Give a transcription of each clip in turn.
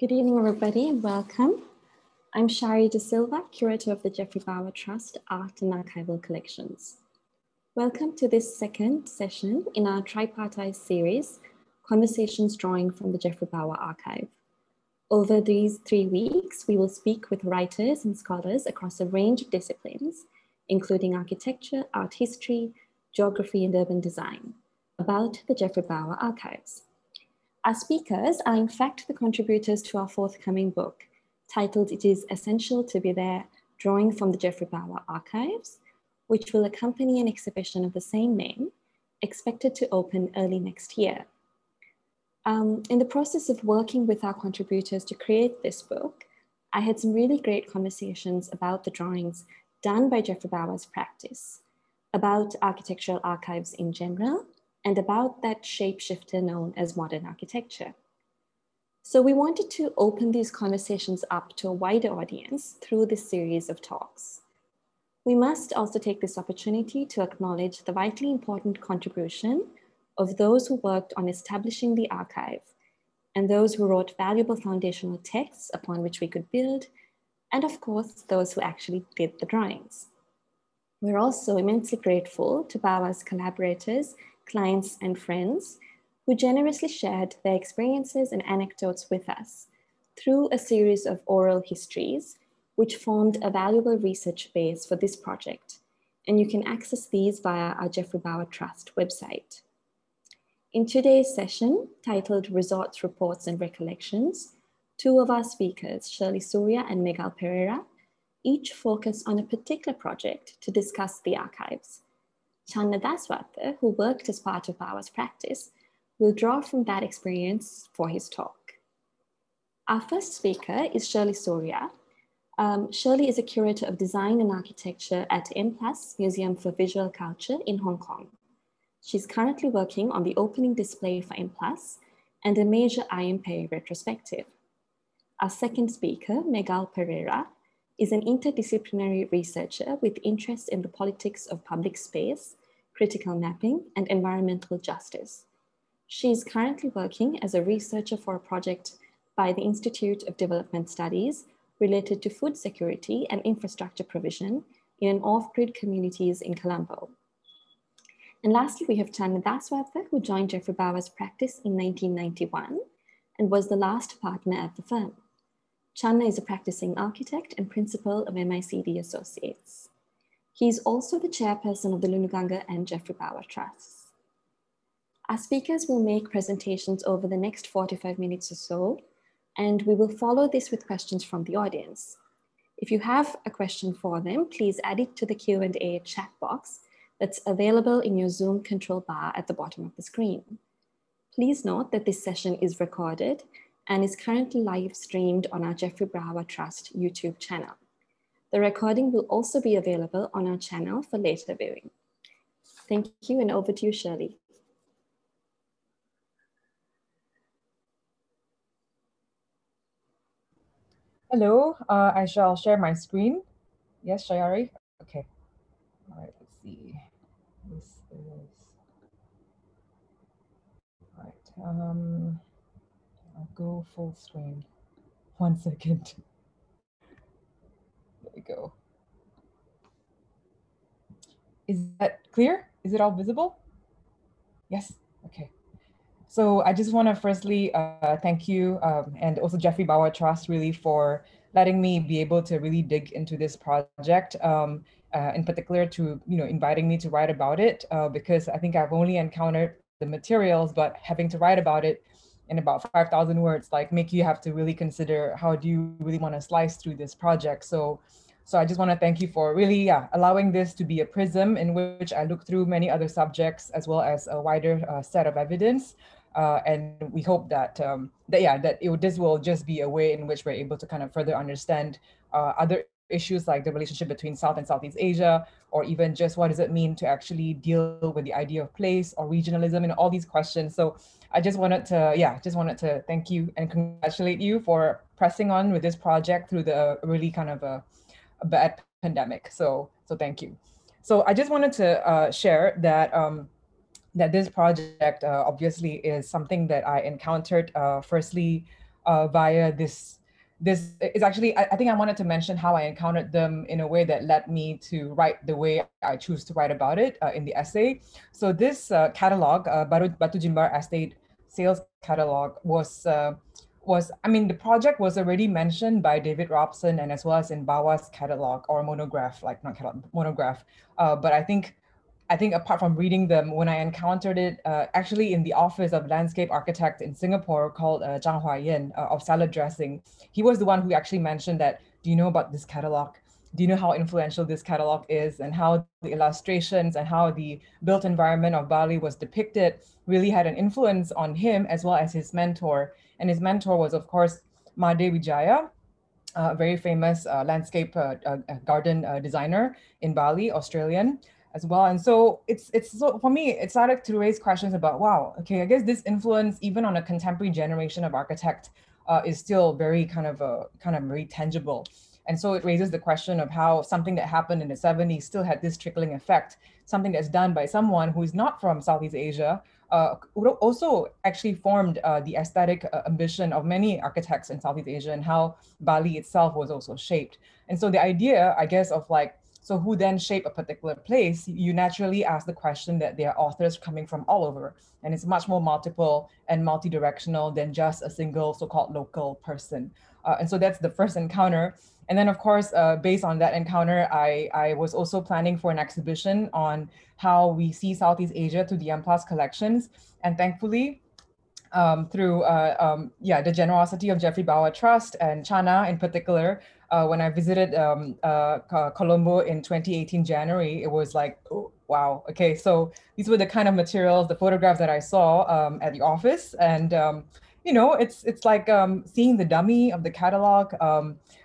Good evening, everybody, and welcome. I'm Shari De Silva, Curator of the Geoffrey Bawa Trust Art and Archival Collections. Welcome to this second session in our tripartite series, Conversations Drawing from the Geoffrey Bawa Archive. Over these three weeks, we will speak with writers and scholars across a range of disciplines, including architecture, art history, geography, and urban design, about the Geoffrey Bawa archives. Our speakers are in fact the contributors to our forthcoming book, titled It is Essential to Be There, Drawing from the Geoffrey Bawa Archives, which will accompany an exhibition of the same name, expected to open early next year. Um, in the process of working with our contributors to create this book, I had some really great conversations about the drawings done by Geoffrey Bawa's practice, about architectural archives in general, and about that shapeshifter known as modern architecture. So we wanted to open these conversations up to a wider audience through this series of talks. We must also take this opportunity to acknowledge the vitally important contribution of those who worked on establishing the archive and those who wrote valuable foundational texts upon which we could build, and of course, those who actually did the drawings. We're also immensely grateful to Bawa's collaborators, clients, and friends who generously shared their experiences and anecdotes with us through a series of oral histories, which formed a valuable research base for this project. And you can access these via our Geoffrey Bawa Trust website. In today's session, titled Resorts, Reports and Recollections, two of our speakers, Shirley Surya and Megal Pereira, each focus on a particular project to discuss the archives. Channa Daswatte, who worked as part of Bawa's practice, will draw from that experience for his talk. Our first speaker is Shirley Surya. Um, Shirley is a curator of design and architecture at M Plus Museum for Visual Culture in Hong Kong. She's currently working on the opening display for M+, and a major I. M. Pei retrospective. Our second speaker, Megal Pereira, is an interdisciplinary researcher with interest in the politics of public space, critical mapping, and environmental justice. She is currently working as a researcher for a project by the Institute of Development Studies related to food security and infrastructure provision in off-grid communities in Colombo. And lastly, we have Channa Daswatte, who joined Geoffrey Bawa's practice in 1991 and was the last partner at the firm. Channa is a practicing architect and principal of MICD Associates. He is also the chairperson of the Lunuganga and Geoffrey Bawa Trusts. Our speakers will make presentations over the next 45 minutes or so, and we will follow this with questions from the audience. If you have a question for them, please add it to the Q&A chat box that's available in your Zoom control bar at the bottom of the screen. Please note that this session is recorded and is currently live streamed on our Geoffrey Bawa Trust YouTube channel. The recording will also be available on our channel for later viewing. Thank you and over to you, Shirley. Hello, uh, I shall share my screen. Yes, Shayari? Okay. All right, let's see. This is, all right. Um, I'll go full screen. One second. There we go. Is that clear? Is it all visible? Yes, okay. So I just want to firstly uh, thank you um, and also Geoffrey Bawa Trust really for letting me be able to really dig into this project. Um, uh, in particular to you know inviting me to write about it uh, because I think I've only encountered the materials, but having to write about it in about 5,000 words like make you have to really consider how do you really want to slice through this project. So so I just want to thank you for really yeah, allowing this to be a prism in which I look through many other subjects as well as a wider uh, set of evidence. Uh, and we hope that um, that yeah that it, this will just be a way in which we're able to kind of further understand uh, other issues like the relationship between South and Southeast Asia, or even just what does it mean to actually deal with the idea of place or regionalism and all these questions. So I just wanted to, yeah, just wanted to thank you and congratulate you for pressing on with this project through the really kind of a, a bad pandemic. So, so thank you. So I just wanted to uh, share that um, that this project uh, obviously is something that I encountered uh, firstly uh, via this this is actually I, think i wanted to mention how i encountered them in a way that led me to write the way i choose to write about it uh, in the essay so this uh, catalog uh, jimbar estate sales catalog was uh, was i mean the project was already mentioned by david robson and as well as in bawa's catalog or monograph like not catalog monograph uh, but i think I think apart from reading them, when I encountered it uh, actually in the office of landscape architect in Singapore called uh, Chang Huai-Yan uh, of salad dressing, he was the one who actually mentioned that, do you know about this catalog? Do you know how influential this catalog is and how the illustrations and how the built environment of Bali was depicted really had an influence on him as well as his mentor. And his mentor was, of course, Made Wijaya, a very famous uh, landscape uh, uh, garden uh, designer in Bali, Australian as well. And so it's it's so for me, it started to raise questions about wow, okay, I guess this influence even on a contemporary generation of architect uh, is still very kind of a kind of very tangible. And so it raises the question of how something that happened in the 70s still had this trickling effect, something that's done by someone who is not from Southeast Asia, uh, also actually formed uh, the aesthetic uh, ambition of many architects in Southeast Asia and how Bali itself was also shaped. And so the idea, I guess, of like so who then shape a particular place, you naturally ask the question that there are authors coming from all over. And it's much more multiple and multi-directional than just a single so-called local person. Uh, and so that's the first encounter. And then of course, uh, based on that encounter, I, I was also planning for an exhibition on how we see Southeast Asia through the M Plus collections. And thankfully, um, through uh, um, yeah the generosity of Geoffrey Bawa Trust and Channa in particular, uh, when I visited um, uh, Colombo in 2018 January, it was like, oh, wow, okay, so these were the kind of materials, the photographs that I saw um, at the office, and um, you know, it's it's like um, seeing the dummy of the catalog,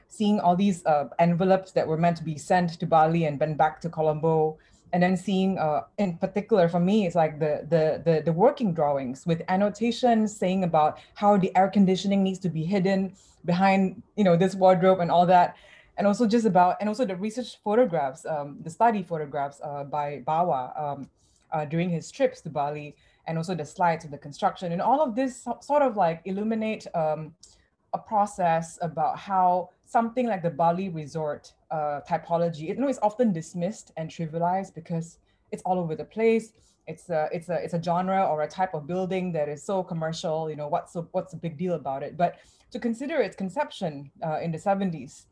seeing all these uh, envelopes that were meant to be sent to Bali and then back to Colombo, and then seeing, uh, in particular for me, it's like the, the the the working drawings with annotations saying about how the air conditioning needs to be hidden behind you know this wardrobe and all that. And also just about and also the research photographs um, the study photographs uh, by bawa um, uh, during his trips to bali and also the slides of the construction. And all of this sort of like illuminate um, a process about how something like the bali resort uh, typology. You know it's often dismissed and trivialized because it's all over the place. It's a it's a it's a genre or a type of building that is so commercial you know what's the, what's the big deal about it? But to consider its conception uh, in the 70s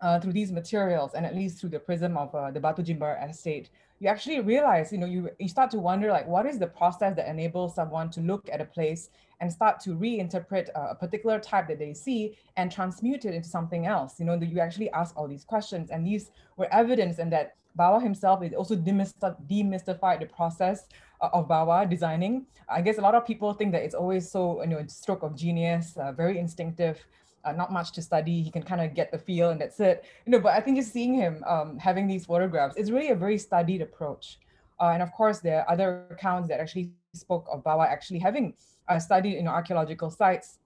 uh, through these materials and at least through the prism of uh, the Batu Jimbar estate, you actually realize, you know, you, you start to wonder like, what is the process that enables someone to look at a place and start to reinterpret a particular type that they see and transmute it into something else? You know, that you actually ask all these questions and these were evidence and that Bawa himself is also demystified the process uh, of Bawa designing. I guess a lot of people think that it's always so, you know, stroke of genius, uh, very instinctive, uh, not much to study. He can kind of get the feel and that's it. You know, but I think just seeing him um, having these photographs is really a very studied approach. Uh, and of course, there are other accounts that actually spoke of Bawa actually having uh, studied in archaeological sites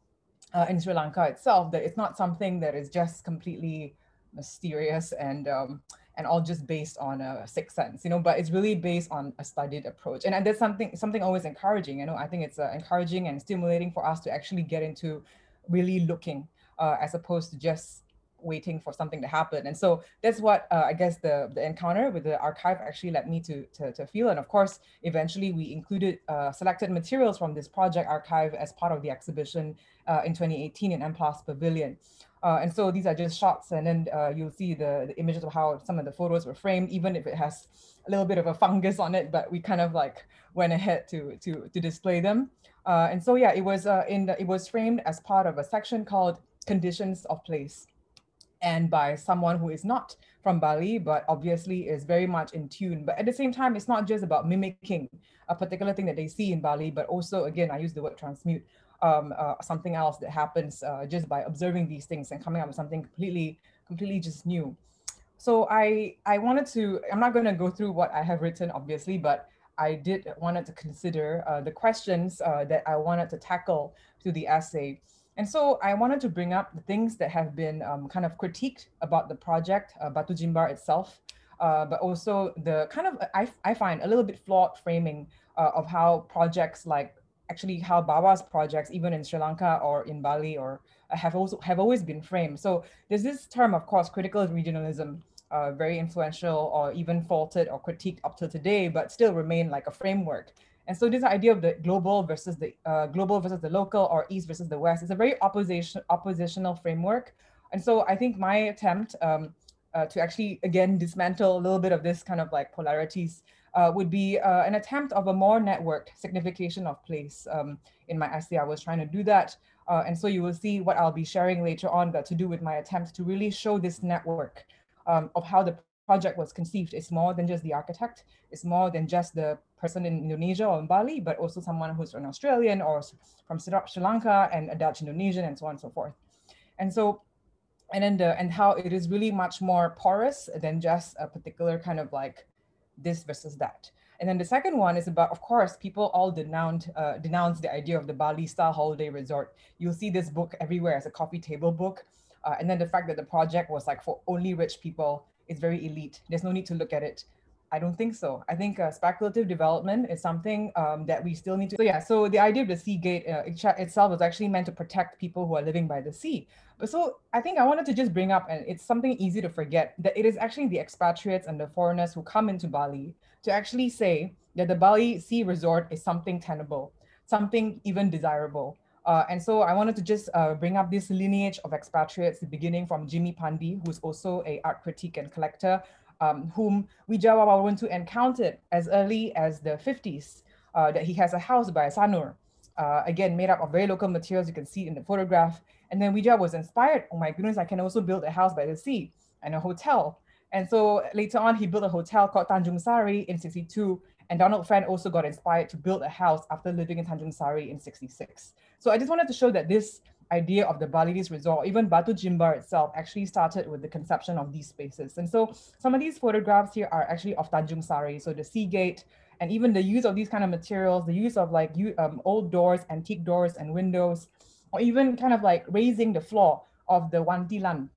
uh, in Sri Lanka itself, that it's not something that is just completely mysterious and um, and all just based on a sixth sense, you know, but it's really based on a studied approach. And, and there's something something always encouraging, you know, I think it's uh, encouraging and stimulating for us to actually get into really looking uh, as opposed to just waiting for something to happen. And so that's what uh, I guess the, the encounter with the archive actually led me to, to, to feel. And of course, eventually we included uh, selected materials from this project archive as part of the exhibition uh, in 2018 in M Plus Pavilion. Uh, and so these are just shots and then uh, you'll see the, the images of how some of the photos were framed, even if it has a little bit of a fungus on it, but we kind of like went ahead to, to, to display them. Uh, and so, yeah, it was in the, it was framed as part of a section called Conditions of Place and by someone who is not from Bali, but obviously is very much in tune. But at the same time, it's not just about mimicking a particular thing that they see in Bali, but also, again, I use the word transmute, um, uh, something else that happens uh, just by observing these things and coming up with something completely, completely just new. So I, I wanted to, I'm not going to go through what I have written, obviously, but I did wanted to consider uh, the questions uh, that I wanted to tackle through the essay. And so I wanted to bring up the things that have been um, kind of critiqued about the project, uh, Batu Jimbar itself, uh, but also the kind of, I, I find, a little bit flawed framing uh, of how projects like actually how Bawa's projects, even in Sri Lanka or in Bali or uh, have also have always been framed. So there's this term, of course, critical regionalism, uh, very influential or even faulted or critiqued up to today, but still remain like a framework. And so this idea of the global versus the uh, global versus the local or east versus the west is a very opposition oppositional framework. And so I think my attempt um, uh, to actually again dismantle a little bit of this kind of like polarities uh, would be uh, an attempt of a more networked signification of place. Um, in my essay, I was trying to do that. Uh, and so you will see what I'll be sharing later on got to do with my attempt to really show this network um, of how the project was conceived. is more than just the architect. It's more than just the person in Indonesia or in Bali, but also someone who's an Australian or from Sri Lanka and a Dutch Indonesian and so on and so forth. And so, and then the, and how it is really much more porous than just a particular kind of like this versus that. And then the second one is about, of course, people all denounce, uh, denounce the idea of the Bali style holiday resort. You'll see this book everywhere as a coffee table book. Uh, and then the fact that the project was like for only rich people is very elite. There's no need to look at it I don't think so. I think uh, speculative development is something um, that we still need to. So yeah, so the idea of the sea gate uh, itself was actually meant to protect people who are living by the sea. But so I think I wanted to just bring up, and it's something easy to forget, that it is actually the expatriates and the foreigners who come into Bali to actually say that the Bali Sea Resort is something tenable, something even desirable. Uh, and so I wanted to just uh, bring up this lineage of expatriates, beginning from Jimmy Pandy, who's also a art critic and collector, um, whom Wija Waworuntu encountered as early as the 50s, uh, that he has a house by Sanur, uh, again, made up of very local materials, you can see in the photograph. And then Wijaya was inspired, oh my goodness, I can also build a house by the sea and a hotel. And so later on, he built a hotel called Tanjung Sari in 62. And Donald Friend also got inspired to build a house after living in Tanjung Sari in 66. So I just wanted to show that this idea of the Balinese resort, even Batu Jimbar itself, actually started with the conception of these spaces. And so some of these photographs here are actually of Tanjung Sari, so the sea gate, and even the use of these kind of materials, the use of like um, old doors, antique doors and windows, or even kind of like raising the floor of the Wantilan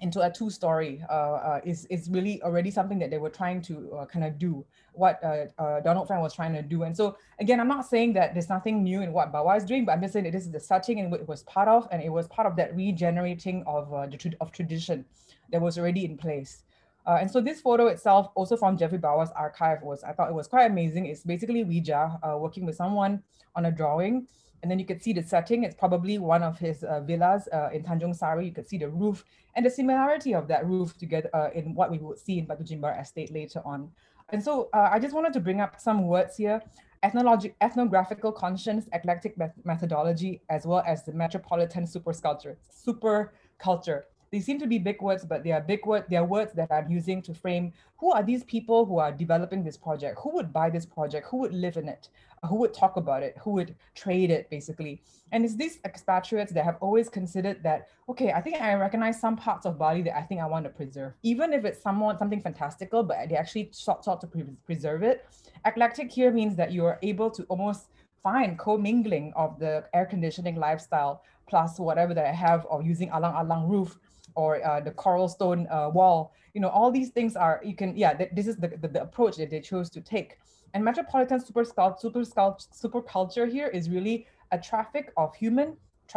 into a two-story uh, uh, is is really already something that they were trying to uh, kind of do what uh, uh, Donald Friend was trying to do. And so again, I'm not saying that there's nothing new in what Bawa is doing, but I'm just saying that this is the setting and what it was part of, and it was part of that regenerating of uh, the of tradition that was already in place. and so this photo itself, also from Geoffrey Bawa's archive, was I thought it was quite amazing. It's basically Wija working with someone on a drawing and then you could see the setting. It's probably one of his uh, villas uh, in Tanjung Sari. You could see the roof and the similarity of that roof together uh, in what we would see in Batu Jimbar Estate later on. And so uh, I just wanted to bring up some words here. Ethnologic, ethnographical conscience, eclectic methodology, as well as the metropolitan super sculpture, super culture. They seem to be big words, but they are big words. They are words that I'm using to frame who are these people who are developing this project? Who would buy this project? Who would live in it? Who would talk about it? Who would trade it, basically? And it's these expatriates that have always considered that, okay, I think I recognize some parts of Bali that I think I want to preserve, even if it's somewhat something fantastical, but they actually sought, sought to pre preserve it. Eclectic here means that you are able to almost find commingling of the air conditioning lifestyle plus whatever that I have of using alang alang roof or uh, the coral stone uh, wall. You know, all these things are, you can, yeah, th this is the, the, the, approach that they chose to take. And metropolitan super, super, super culture here is really a traffic of human,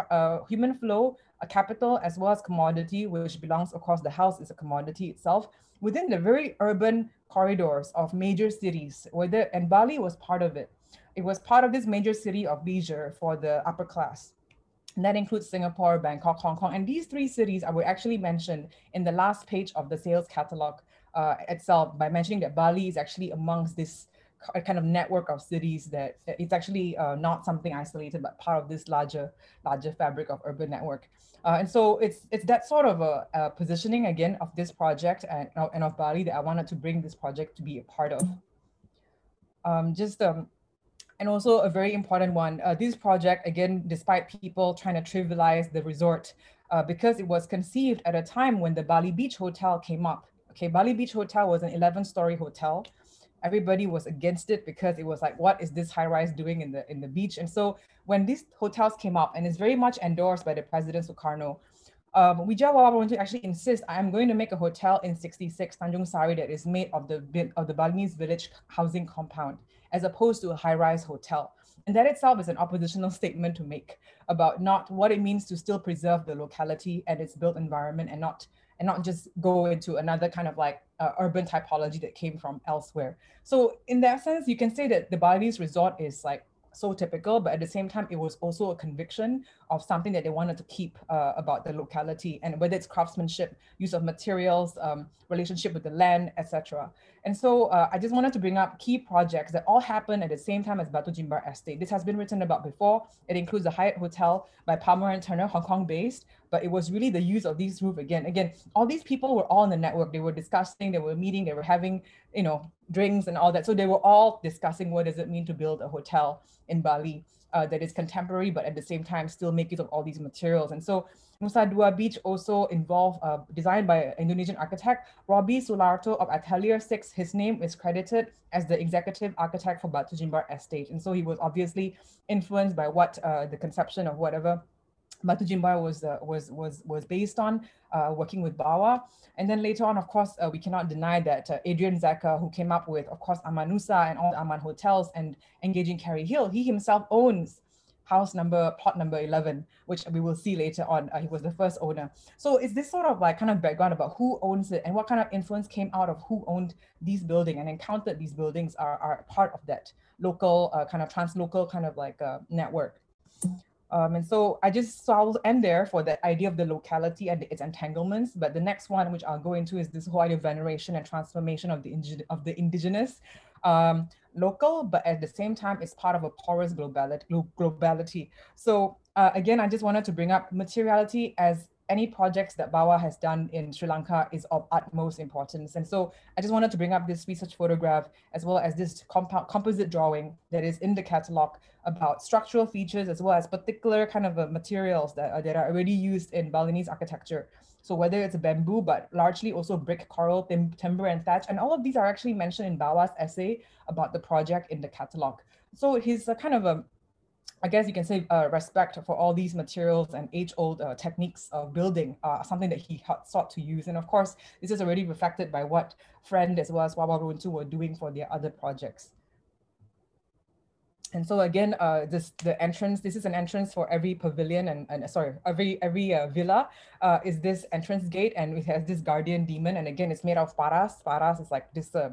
uh, human flow, a capital as well as commodity, which belongs, course, the house is a commodity itself, within the very urban corridors of major cities, whether, and Bali was part of it. It was part of this major city of leisure for the upper class. And that includes Singapore, Bangkok, Hong Kong. And these three cities will actually mention in the last page of the sales catalog uh, itself by mentioning that Bali is actually amongst this kind of network of cities that it's actually uh, not something isolated, but part of this larger, larger fabric of urban network. Uh, and so it's it's that sort of a, a, positioning again of this project and, and of Bali that I wanted to bring this project to be a part of. Um, just um, and also a very important one, uh, this project, again, despite people trying to trivialize the resort, uh, because it was conceived at a time when the Bali Beach Hotel came up. Okay, Bali Beach Hotel was an 11 story hotel. Everybody was against it because it was like, what is this high rise doing in the in the beach? And so when these hotels came up, and it's very much endorsed by the President Sukarno, um, wanted to actually insist, I am going to make a hotel in 66 Tanjung Sari that is made of the of the Balinese village housing compound as opposed to a high-rise hotel. And that itself is an oppositional statement to make about not what it means to still preserve the locality and its built environment and not and not just go into another kind of like uh, urban typology that came from elsewhere. So in that sense, you can say that the Balinese resort is like so typical, but at the same time, it was also a conviction of something that they wanted to keep uh, about the locality and whether it's craftsmanship, use of materials, um, relationship with the land, etc. And so uh, I just wanted to bring up key projects that all happened at the same time as Batu Jimbar Estate. This has been written about before. It includes the Hyatt Hotel by Palmer and Turner, Hong Kong based, but it was really the use of these roof again. Again, all these people were all in the network. They were discussing, they were meeting, they were having, you know, drinks and all that. So they were all discussing what does it mean to build a hotel in Bali uh, that is contemporary, but at the same time still make use of all these materials. And so Nusa Dua Beach also involved, uh, designed by an Indonesian architect, Robbie Sularto of Atelier 6. His name is credited as the executive architect for Batu Jimbar Estate. And so he was obviously influenced by what uh, the conception of whatever Batu Jimbar was, uh, was, was, was based on, uh, working with Bawa. And then later on, of course, uh, we cannot deny that uh, Adrian Zecha, who came up with, of course, Amanusa and all the Aman hotels and engaging Kerry Hill, he himself owns house number, plot number 11, which we will see later on. Uh, he was the first owner. So is this sort of like kind of background about who owns it and what kind of influence came out of who owned these buildings and encountered these buildings are, are part of that local uh, kind of translocal kind of like network. Um, and so I just, so I'll end there for the idea of the locality and its entanglements. But the next one, which I'll go into is this whole idea of veneration and transformation of the, of the indigenous um, local, but at the same time, it's part of a porous globality. globality. So uh, again, I just wanted to bring up materiality as any projects that Bawa has done in Sri Lanka is of utmost importance. And so I just wanted to bring up this research photograph as well as this composite drawing that is in the catalog about structural features as well as particular kind of uh, materials that, uh, that are already used in Balinese architecture. So whether it's bamboo, but largely also brick, coral, tim timber, and thatch. And all of these are actually mentioned in Bawa's essay about the project in the catalog. So he's a kind of a I guess you can say uh, respect for all these materials and age-old uh, techniques of building, uh, something that he sought to use. And of course, this is already reflected by what Friend as well as Waworuntu were doing for their other projects. And so again, uh, this the entrance. This is an entrance for every pavilion and, and sorry, every every uh, villa uh, is this entrance gate, and it has this guardian demon. And again, it's made of paras. Paras is like this uh,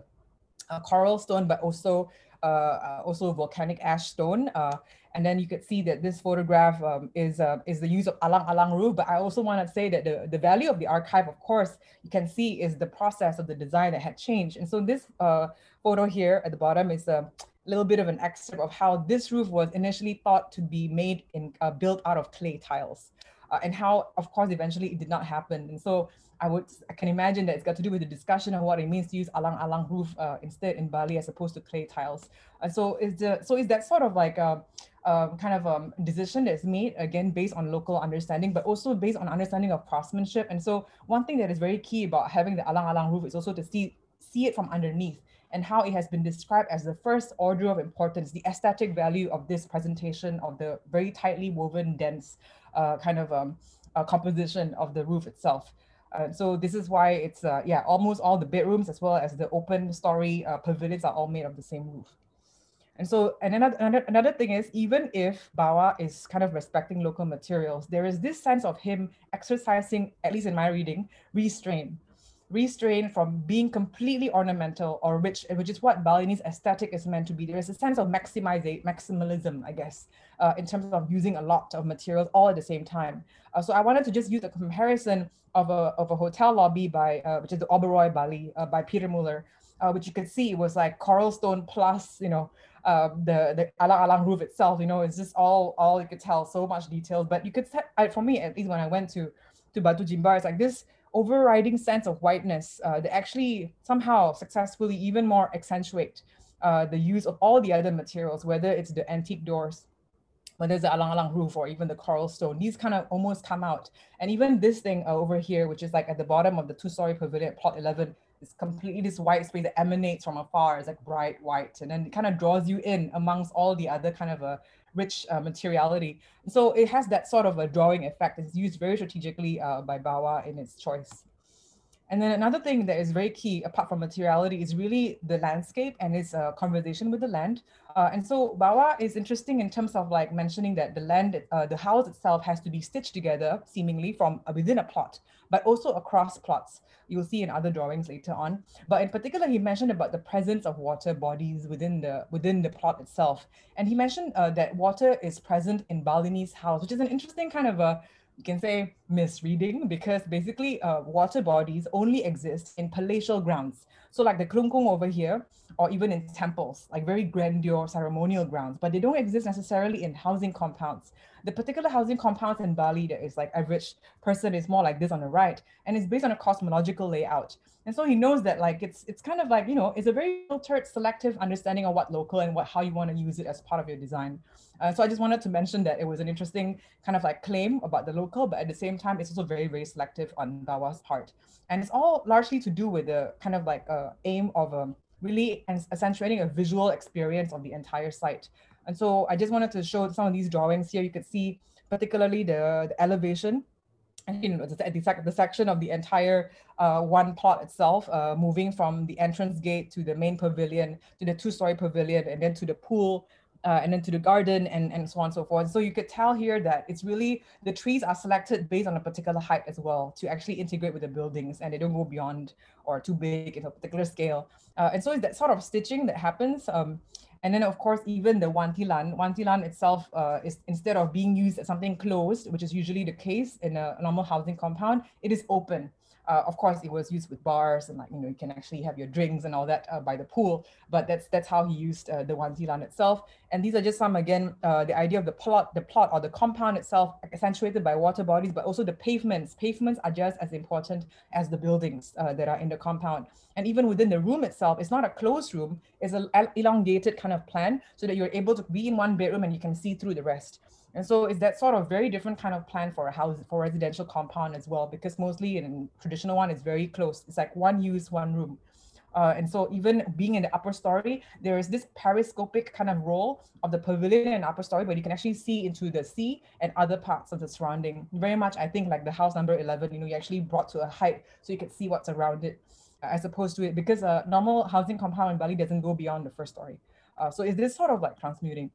coral stone, but also also volcanic ash stone. Uh, and then you could see that this photograph um, is, uh, is the use of alang-alang roof. But I also want to say that the, the value of the archive, of course, you can see is the process of the design that had changed. And so this uh, photo here at the bottom is a little bit of an excerpt of how this roof was initially thought to be made in uh, built out of clay tiles. Uh, and how, of course, eventually it did not happen. And so I would, I can imagine that it's got to do with the discussion of what it means to use alang-alang roof uh, instead in Bali as opposed to clay tiles. And so is the, so is that sort of like a, a kind of um, decision that's made again based on local understanding, but also based on understanding of craftsmanship. And so one thing that is very key about having the alang-alang roof is also to see see it from underneath and how it has been described as the first order of importance, the aesthetic value of this presentation of the very tightly woven, dense uh, kind of um, uh, composition of the roof itself. Uh, so this is why it's, uh, yeah, almost all the bedrooms as well as the open story uh, pavilions are all made of the same roof. And so, and another, another, thing is, even if Bawa is kind of respecting local materials, there is this sense of him exercising, at least in my reading, restraint restrained from being completely ornamental or rich, which is what Balinese aesthetic is meant to be. There is a sense of maximization, maximalism, I guess, uh, in terms of using a lot of materials all at the same time. Uh, so I wanted to just use a comparison of a, of a hotel lobby by, uh, which is the Oberoi Bali uh, by Peter Muller, uh, which you could see was like coral stone plus, you know, uh, the the alang alang roof itself. You know, it's just all all you could tell, so much detail. But you could, I, for me at least, when I went to to Batu Jimbar, it's like this overriding sense of whiteness uh, that actually somehow successfully even more accentuate uh, the use of all the other materials, whether it's the antique doors, whether it's the alang-alang roof or even the coral stone, these kind of almost come out. And even this thing uh, over here, which is like at the bottom of the two-story pavilion plot 11, is completely this white space that emanates from afar. It's like bright white, and then it kind of draws you in amongst all the other kind of uh, rich uh, materiality. So it has that sort of a drawing effect. It's used very strategically uh, by Bawa in its choice. And then another thing that is very key, apart from materiality, is really the landscape and its uh, conversation with the land. Uh, and so Bawa is interesting in terms of like mentioning that the land, uh, the house itself has to be stitched together, seemingly from uh, within a plot, but also across plots. You'll see in other drawings later on. But in particular, he mentioned about the presence of water bodies within the within the plot itself. And he mentioned uh, that water is present in Balini's house, which is an interesting kind of a you can say misreading because basically uh, water bodies only exist in palatial grounds. So like the Klungkung over here, or even in temples, like very grandeur ceremonial grounds, but they don't exist necessarily in housing compounds. The particular housing compounds in Bali that is like average person is more like this on the right, and it's based on a cosmological layout. And so he knows that like it's it's kind of like, you know, it's a very filtered, selective understanding of what local and what how you want to use it as part of your design. Uh, so I just wanted to mention that it was an interesting kind of like claim about the local, but at the same time, it's also very, very selective on Bawa's part. And it's all largely to do with the kind of like uh, aim of um, really accentuating a visual experience of the entire site. And so I just wanted to show some of these drawings here. You could see particularly the, the elevation and you know, the, the, the, section of the entire uh, one plot itself, uh, moving from the entrance gate to the main pavilion, to the two-story pavilion, and then to the pool, uh, and then to the garden and, and so on and so forth. So you could tell here that it's really, the trees are selected based on a particular height as well to actually integrate with the buildings and they don't go beyond or too big in a particular scale. Uh, and so it's that sort of stitching that happens. Um, and then of course, even the wantilan, wantilan itself uh, is instead of being used as something closed, which is usually the case in a normal housing compound, it is open. Uh, of course, it was used with bars and like, you know, you can actually have your drinks and all that uh, by the pool, but that's that's how he used uh, the wantilan itself. And these are just some, again, uh, the idea of the plot, the plot or the compound itself accentuated by water bodies, but also the pavements. Pavements are just as important as the buildings uh, that are in the compound. And even within the room itself, it's not a closed room, it's an elongated kind of plan so that you're able to be in one bedroom and you can see through the rest. And so it's that sort of very different kind of plan for a house, for residential compound as well, because mostly in traditional one, it's very close. It's like one use, one room. Uh, and so even being in the upper story, there is this periscopic kind of role of the pavilion and upper story, where you can actually see into the sea and other parts of the surrounding. Very much, I think, like the house number 11, you know, you actually brought to a height so you can see what's around it uh, as opposed to it, because a normal housing compound in Bali doesn't go beyond the first story. Uh, so is this sort of like transmuting?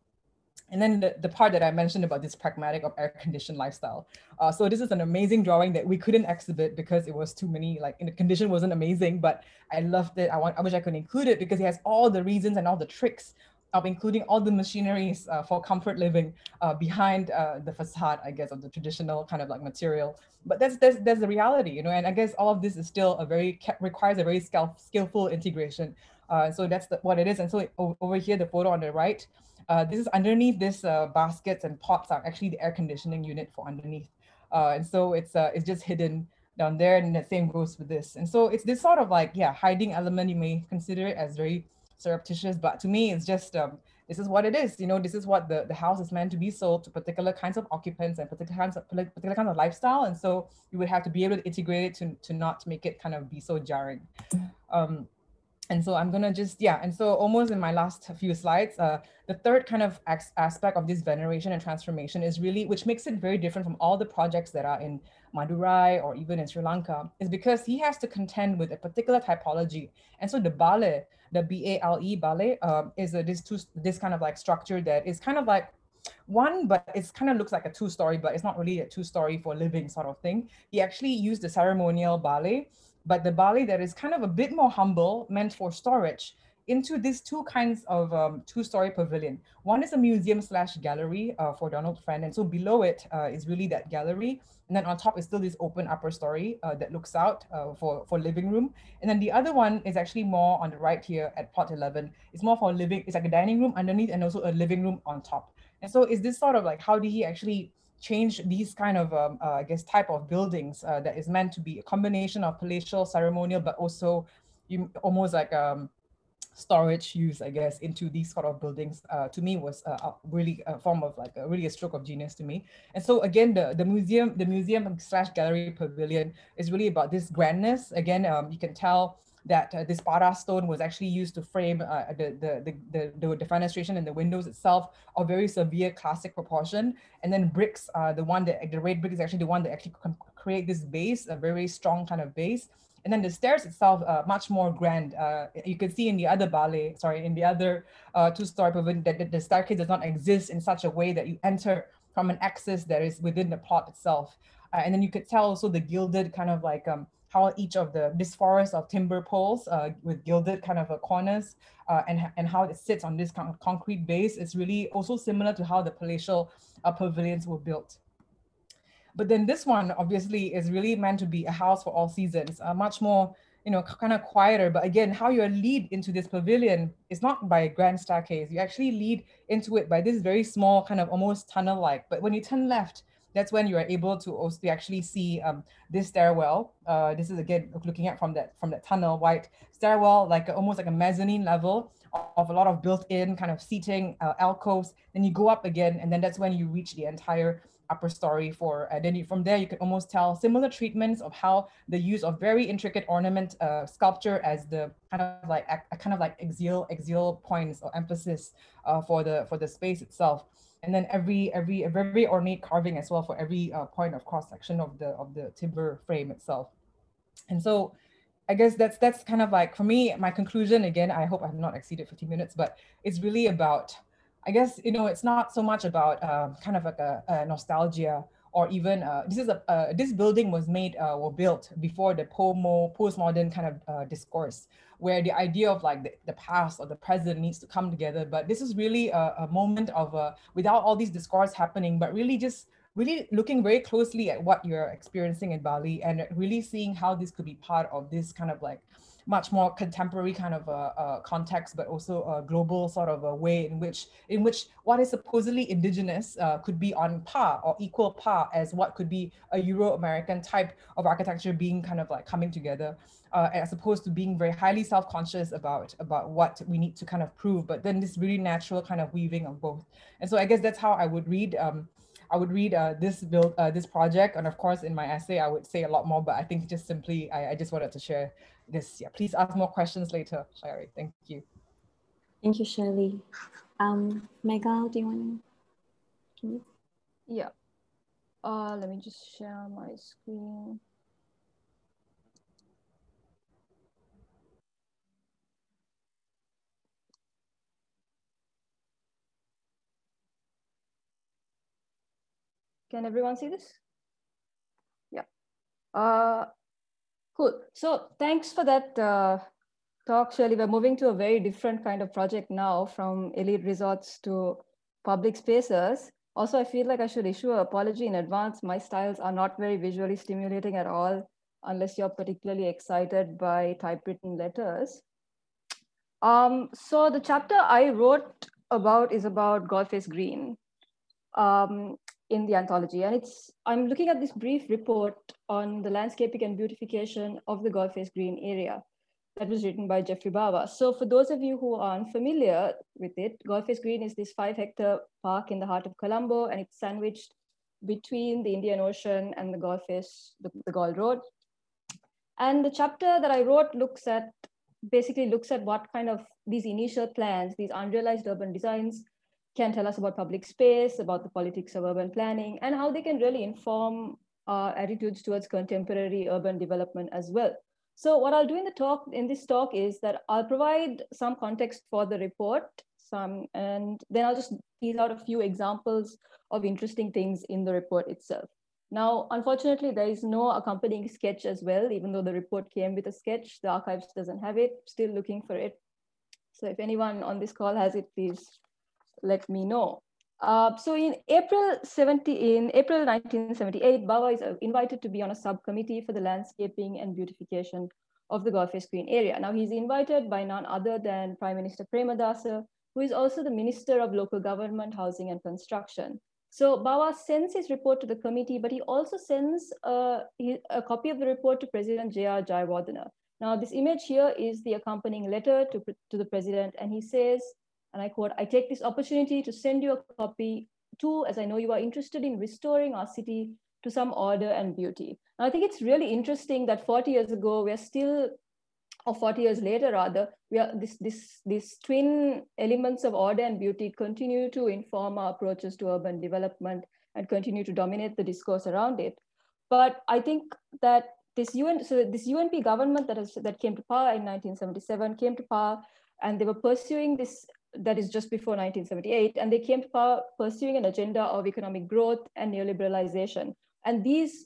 And then the, the part that I mentioned about this pragmatic of air-conditioned lifestyle. Uh, so this is an amazing drawing that we couldn't exhibit because it was too many, like the condition wasn't amazing, but I loved it. I want, I wish I could include it because it has all the reasons and all the tricks of including all the machineries uh, for comfort living uh, behind uh, the facade, I guess, of the traditional kind of like material. But that's, that's, that's the reality, you know, and I guess all of this is still a very, requires a very skill, skillful integration. Uh, so that's the, what it is. And so over here, the photo on the right, uh, this is underneath this uh, baskets and pots are actually the air conditioning unit for underneath. Uh, and so it's uh, it's just hidden down there and the same goes with this. And so it's this sort of like, yeah, hiding element, you may consider it as very surreptitious, but to me, it's just, um, this is what it is. You know, this is what the, the house is meant to be sold to particular kinds of occupants and particular kinds of particular kinds of lifestyle. And so you would have to be able to integrate it to, to not make it kind of be so jarring. Um, and so I'm gonna just, yeah, and so almost in my last few slides, uh, the third kind of aspect of this veneration and transformation is really, which makes it very different from all the projects that are in Madurai or even in Sri Lanka, is because he has to contend with a particular typology. And so the Bale, the B-A-L-E, Bale, um, is a, this, two, this kind of like structure that is kind of like one, but it's kind of looks like a two story, but it's not really a two story for living sort of thing. He actually used the ceremonial Bale but the Bale that is kind of a bit more humble, meant for storage, into these two kinds of um, two-story pavilion. One is a museum slash gallery uh, for Donald Friend, and so below it uh, is really that gallery, and then on top is still this open upper story uh, that looks out uh, for for living room, and then the other one is actually more on the right here at plot 11. It's more for living. It's like a dining room underneath, and also a living room on top. And so is this sort of like how did he actually change these kind of, um, uh, I guess, type of buildings uh, that is meant to be a combination of palatial, ceremonial, but also you, almost like um, storage use, I guess, into these sort of buildings, uh, to me was uh, really a form of like a, really a stroke of genius to me. And so again, the, the museum, the museum slash gallery pavilion is really about this grandness. Again, um, you can tell that uh, this para stone was actually used to frame uh, the, the, the, the, defenestration in the windows itself of very severe classic proportion. And then bricks, uh, the one that the red brick is actually the one that actually create this base, a very strong kind of base. And then the stairs itself, uh, much more grand. Uh, you can see in the other ballet, sorry, in the other uh, two-story pavilion that the staircase does not exist in such a way that you enter from an axis that is within the plot itself. Uh, and then you could tell also the gilded kind of like um, how each of the this forest of timber poles uh, with gilded kind of corners uh, and, and how it sits on this kind of concrete base is really also similar to how the palatial uh, pavilions were built. But then this one obviously is really meant to be a house for all seasons, uh, much more, you know, kind of quieter. But again, how you lead into this pavilion is not by a grand staircase. You actually lead into it by this very small kind of almost tunnel-like. But when you turn left, that's when you are able to also actually see um, this stairwell. Uh, this is again looking at from that from that tunnel white stairwell, like a, almost like a mezzanine level of a lot of built-in kind of seating uh, alcoves. Then you go up again, and then that's when you reach the entire upper story for, and then you, from there you can almost tell similar treatments of how the use of very intricate ornament uh, sculpture as the kind of like a, kind of like axial axial points or emphasis uh, for the for the space itself. And then every every very ornate carving as well for every uh, point of cross section of the of the timber frame itself. And so I guess that's that's kind of like for me, my conclusion again, I hope I've not exceeded 15 minutes, but it's really about I guess you know it's not so much about uh, kind of like a, a nostalgia or even uh, this is a uh, this building was made uh, or built before the post postmodern kind of uh, discourse where the idea of like the, the past or the present needs to come together. But this is really a, a moment of uh, without all these discourse happening but really just really looking very closely at what you're experiencing in Bali and really seeing how this could be part of this kind of like much more contemporary kind of a, context, but also a global sort of a way in which in which what is supposedly indigenous uh, could be on par or equal par as what could be a Euro-American type of architecture being kind of like coming together, uh, as opposed to being very highly self-conscious about about what we need to kind of prove. But then this really natural kind of weaving of both. And so I guess that's how I would read. Um, I would read uh, this build, uh, this project, and of course, in my essay, I would say a lot more. But I think just simply, I, I just wanted to share this. Yeah, please ask more questions later, Sherry. Thank you. Thank you, Shirley. Um, Megal, do you want to? Yeah. Uh, let me just share my screen. Can everyone see this? Yeah. Uh, cool. So thanks for that uh, talk, Shirley. We're moving to a very different kind of project now from elite resorts to public spaces. Also, I feel like I should issue an apology in advance. My styles are not very visually stimulating at all, unless you're particularly excited by typewritten letters. Um, so the chapter I wrote about is about Galle Green. Um, in the anthology. And it's I'm looking at this brief report on the landscaping and beautification of the Galle Face Green area that was written by Geoffrey Bawa. So for those of you who aren't familiar with it, Galle Face Green is this five hectare park in the heart of Colombo and it's sandwiched between the Indian Ocean and the Galle Face, the, the Galle Road. And the chapter that I wrote looks at, basically looks at what kind of these initial plans, these unrealized urban designs can tell us about public space, about the politics of urban planning, and how they can really inform our attitudes towards contemporary urban development as well. So what I'll do in the talk, in this talk is that I'll provide some context for the report, some, and then I'll just tease out a few examples of interesting things in the report itself. Now, unfortunately, there is no accompanying sketch as well, even though the report came with a sketch, the archives doesn't have it, still looking for it. So if anyone on this call has it, please let me know. Uh, so in April 70, in April 1978, Bawa is uh, invited to be on a subcommittee for the landscaping and beautification of the Galle Green area. Now he's invited by none other than Prime Minister Premadasa, who is also the Minister of Local Government, Housing and Construction. So Bawa sends his report to the committee, but he also sends a, a copy of the report to President J.R. Jayawardena. Now this image here is the accompanying letter to, to the president, and he says, and I quote, I take this opportunity to send you a copy too, as I know you are interested in restoring our city to some order and beauty. And I think it's really interesting that 40 years ago, we're still, or 40 years later rather, we are this, this, these twin elements of order and beauty continue to inform our approaches to urban development and continue to dominate the discourse around it. But I think that this UN, so this UNP government that, has, that came to power in 1977 came to power and they were pursuing this that is just before 1978 and they came to power pursuing an agenda of economic growth and neoliberalization. And these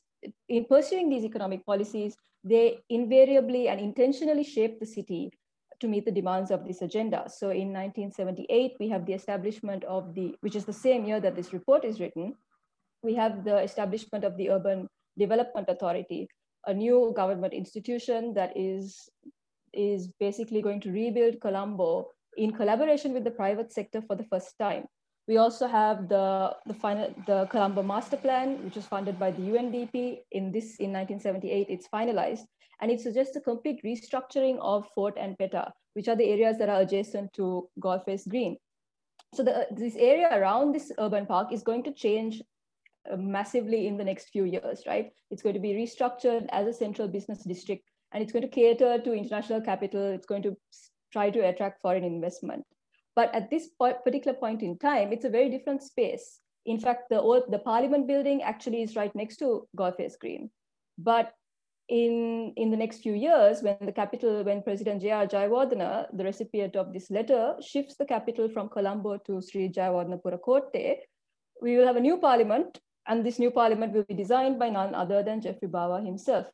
in pursuing these economic policies they invariably and intentionally shaped the city to meet the demands of this agenda. So in 1978 we have the establishment of the which is the same year that this report is written we have the establishment of the urban development authority a new government institution that is is basically going to rebuild Colombo in collaboration with the private sector for the first time. We also have the, the, final, the Colombo Master Plan, which was funded by the UNDP in this in 1978. It's finalized, and it suggests a complete restructuring of Fort and Pettah, which are the areas that are adjacent to Galle Face Green. So the, this area around this urban park is going to change uh, massively in the next few years, right? It's going to be restructured as a central business district and it's going to cater to international capital. It's going to try to attract foreign investment. But at this particular point in time, it's a very different space. In fact, the, the parliament building actually is right next to Galle Face Green. But in, in the next few years, when the capital, when President J.R. Jayawardena, the recipient of this letter, shifts the capital from Colombo to Sri Jayawardenapura Kotte, we will have a new parliament and this new parliament will be designed by none other than Geoffrey Bawa himself.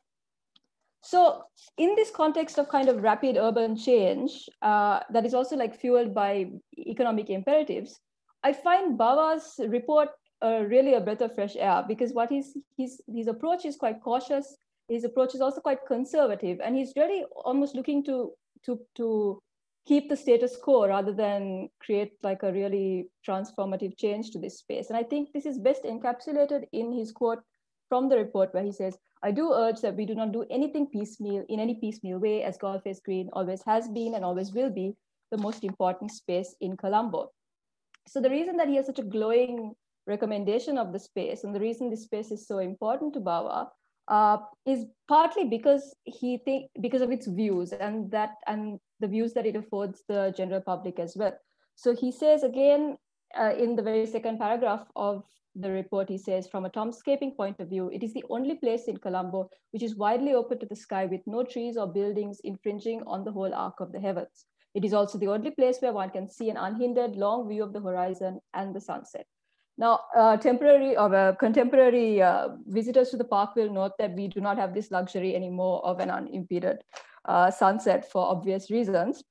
So in this context of kind of rapid urban change uh, that is also like fueled by economic imperatives, I find Bawa's report uh, really a breath of fresh air because what he's, his, his approach is quite cautious. His approach is also quite conservative and he's really almost looking to, to, to keep the status quo rather than create like a really transformative change to this space. And I think this is best encapsulated in his quote from the report where he says, I do urge that we do not do anything piecemeal in any piecemeal way as Galle Face Green always has been and always will be the most important space in Colombo. So the reason that he has such a glowing recommendation of the space and the reason this space is so important to Bawa uh, is partly because he think because of its views and that and the views that it affords the general public as well. So he says again uh, in the very second paragraph of the report, he says, from a townscaping point of view, it is the only place in Colombo which is widely open to the sky with no trees or buildings infringing on the whole arc of the heavens. It is also the only place where one can see an unhindered long view of the horizon and the sunset. Now, uh, temporary or uh, contemporary uh, visitors to the park will note that we do not have this luxury anymore of an unimpeded uh, sunset for obvious reasons.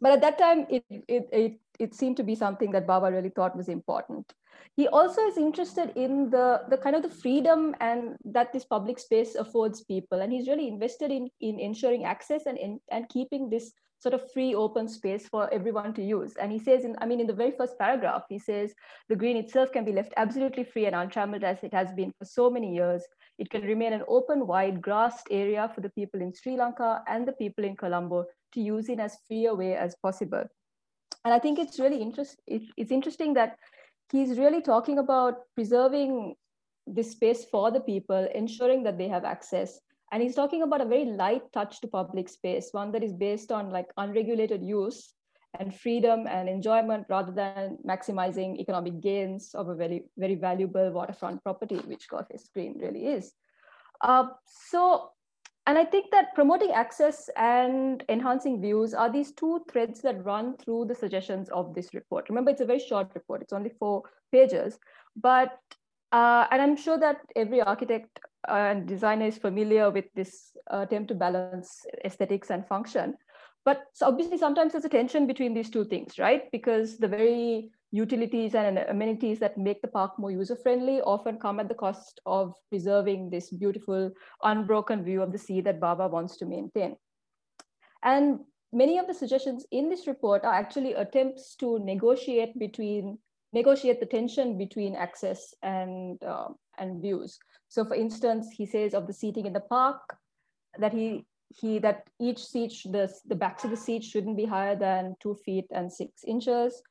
But at that time, it, it, it, it seemed to be something that Bawa really thought was important. He also is interested in the, the kind of the freedom and that this public space affords people. And he's really invested in, in ensuring access and, in, and keeping this sort of free open space for everyone to use. And he says, in, I mean, in the very first paragraph, he says, the green itself can be left absolutely free and untrammeled as it has been for so many years. It can remain an open, wide, grassed area for the people in Sri Lanka and the people in Colombo to use in as free a way as possible. And I think it's really interest, it, it's interesting that he's really talking about preserving this space for the people, ensuring that they have access. And he's talking about a very light touch to public space, one that is based on like unregulated use and freedom and enjoyment rather than maximizing economic gains of a very, very valuable waterfront property, which Galle Face Green really is. Uh, so and I think that promoting access and enhancing views are these two threads that run through the suggestions of this report. Remember, it's a very short report, it's only four pages, but, uh, and I'm sure that every architect and designer is familiar with this attempt to balance aesthetics and function. But obviously, sometimes there's a tension between these two things, right? Because the very utilities and amenities that make the park more user friendly often come at the cost of preserving this beautiful unbroken view of the sea that Bawa wants to maintain. And many of the suggestions in this report are actually attempts to negotiate between negotiate the tension between access and uh, and views. So for instance, he says of the seating in the park that he he that each seat the the backs of the seat shouldn't be higher than two feet and six inches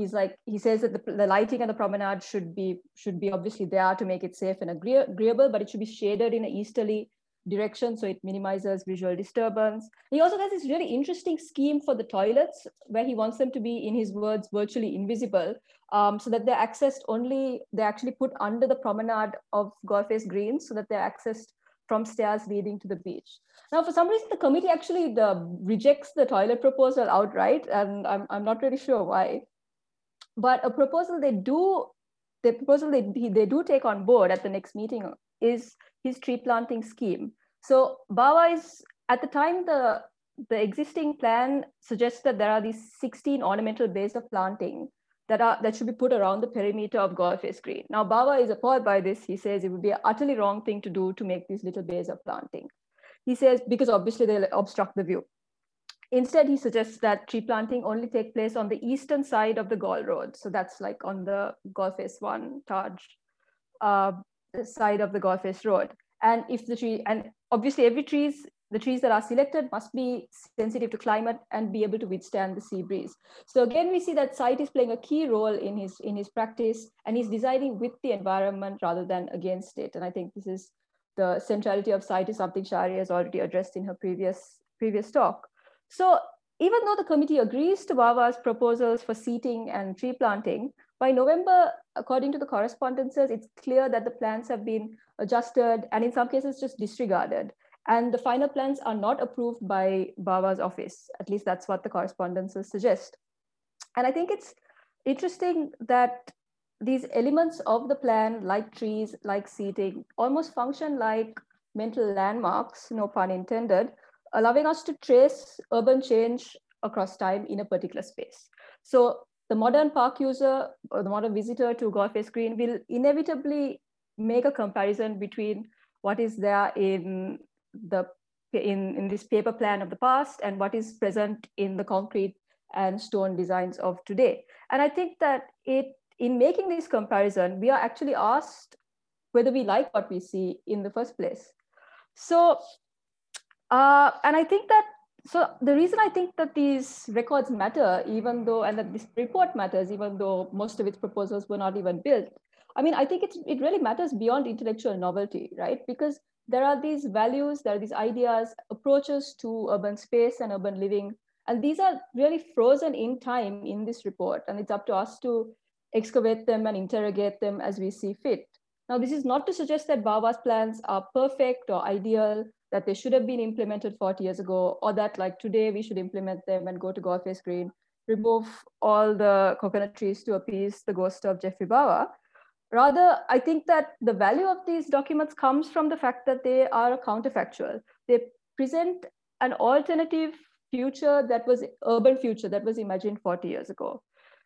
he's like he says that the, the lighting and the promenade should be should be obviously there to make it safe and agreeable but it should be shaded in an easterly direction, so it minimizes visual disturbance. He also has this really interesting scheme for the toilets, where he wants them to be, in his words, virtually invisible, um, so that they're accessed only, they're actually put under the promenade of Galle Face Green, so that they're accessed from stairs leading to the beach. Now, for some reason, the committee actually the, rejects the toilet proposal outright, and I'm, I'm not really sure why. But a proposal they do, the proposal they, they do take on board at the next meeting is his tree planting scheme. So Bawa is, at the time, the, the existing plan suggests that there are these 16 ornamental bays of planting that are that should be put around the perimeter of Galle Face Green. Now Bawa is appalled by this. He says it would be an utterly wrong thing to do to make these little bays of planting. He says because obviously they'll obstruct the view. Instead, he suggests that tree planting only take place on the eastern side of the Galle Road. So that's like on the Galle Face 1 Taj uh, side of the Golface Road. And if the tree, and obviously every trees, the trees that are selected must be sensitive to climate and be able to withstand the sea breeze. So again, we see that site is playing a key role in his, in his practice and he's designing with the environment rather than against it. And I think this is the centrality of site is something Shari has already addressed in her previous, previous talk. So even though the committee agrees to Bawa's proposals for seating and tree planting, by November, according to the correspondences, it's clear that the plans have been adjusted and in some cases just disregarded. And the final plans are not approved by Bawa's office. At least that's what the correspondences suggest. And I think it's interesting that these elements of the plan, like trees, like seating, almost function like mental landmarks, no pun intended, allowing us to trace urban change across time in a particular space. So the modern park user or the modern visitor to Galle Face Green will inevitably make a comparison between what is there in the in, in this paper plan of the past and what is present in the concrete and stone designs of today. And I think that it in making this comparison, we are actually asked whether we like what we see in the first place. So uh, and I think that, so the reason I think that these records matter, even though, and that this report matters, even though most of its proposals were not even built, I mean, I think it's, it really matters beyond intellectual novelty, right? Because there are these values, there are these ideas, approaches to urban space and urban living. And these are really frozen in time in this report. And it's up to us to excavate them and interrogate them as we see fit. Now, this is not to suggest that Bawa's plans are perfect or ideal that they should have been implemented 40 years ago, or that like today we should implement them and go to Galle Face Green, remove all the coconut trees to appease the ghost of Geoffrey Bawa. Rather, I think that the value of these documents comes from the fact that they are counterfactual. They present an alternative future that was urban future that was imagined 40 years ago.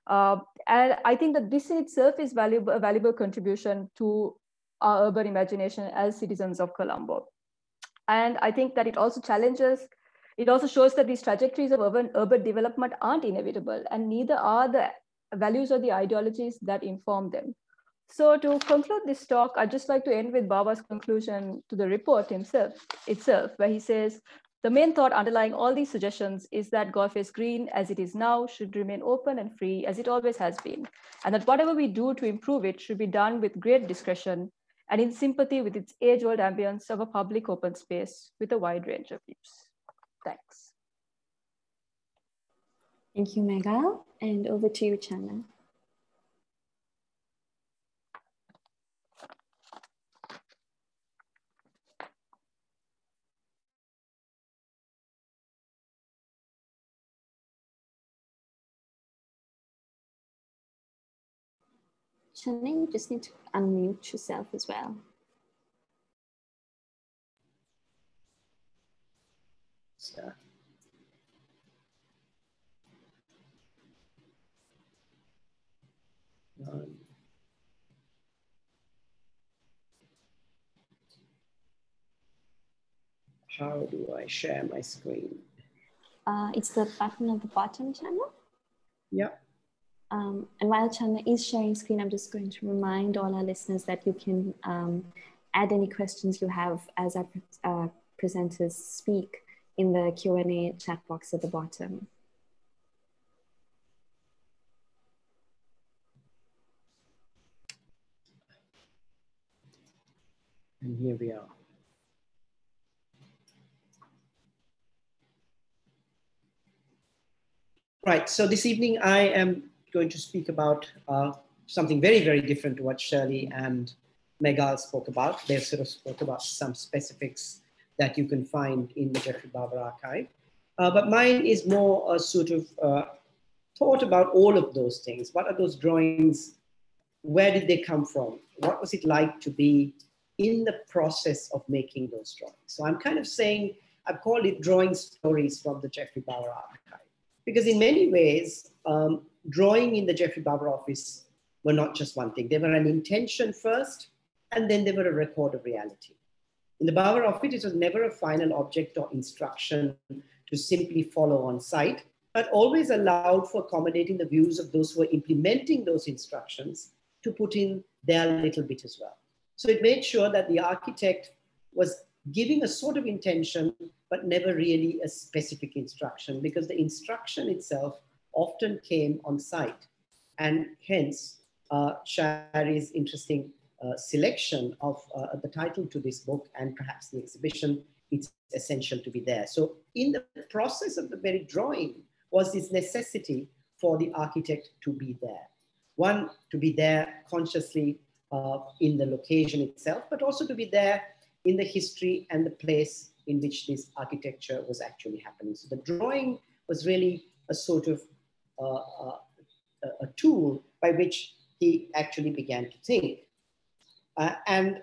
Uh, and I think that this in itself is valuable, a valuable contribution to our urban imagination as citizens of Colombo. And I think that it also challenges, it also shows that these trajectories of urban, urban development aren't inevitable, and neither are the values or the ideologies that inform them. So to conclude this talk, I'd just like to end with Bawa's conclusion to the report himself, itself, where he says, the main thought underlying all these suggestions is that Galle Face Green, as it is now, should remain open and free as it always has been, and that whatever we do to improve it should be done with great discretion and in sympathy with its age-old ambience of a public open space with a wide range of views. Thanks. Thank you, Megha. And over to you, Channa. You just need to unmute yourself as well. So. Um, how do I share my screen? Uh, it's the button at the bottom Channa. Yep. Um, and while Channa is sharing screen, I'm just going to remind all our listeners that you can um, add any questions you have as our uh, presenters speak in the Q&A chat box at the bottom. And here we are. Right, so this evening I am going to speak about uh, something very, very different to what Shirley and Megal spoke about. They sort of spoke about some specifics that you can find in the Geoffrey Bawa archive. Uh, but mine is more a sort of uh, thought about all of those things. What are those drawings? Where did they come from? What was it like to be in the process of making those drawings? So I'm kind of saying, I've called it drawing stories from the Geoffrey Bawa archive. Because in many ways, um, drawing in the Geoffrey Bawa office were not just one thing. They were an intention first, and then they were a record of reality. In the Bawa office, it was never a final object or instruction to simply follow on site, but always allowed for accommodating the views of those who were implementing those instructions to put in their little bit as well. So it made sure that the architect was giving a sort of intention, but never really a specific instruction because the instruction itself often came on site. And hence, uh, Shari's interesting uh, selection of uh, the title to this book and perhaps the exhibition, it's essential to be there. So in the process of the very drawing was this necessity for the architect to be there. One, to be there consciously uh, in the location itself, but also to be there in the history and the place in which this architecture was actually happening. So the drawing was really a sort of a tool by which he actually began to think. Uh, and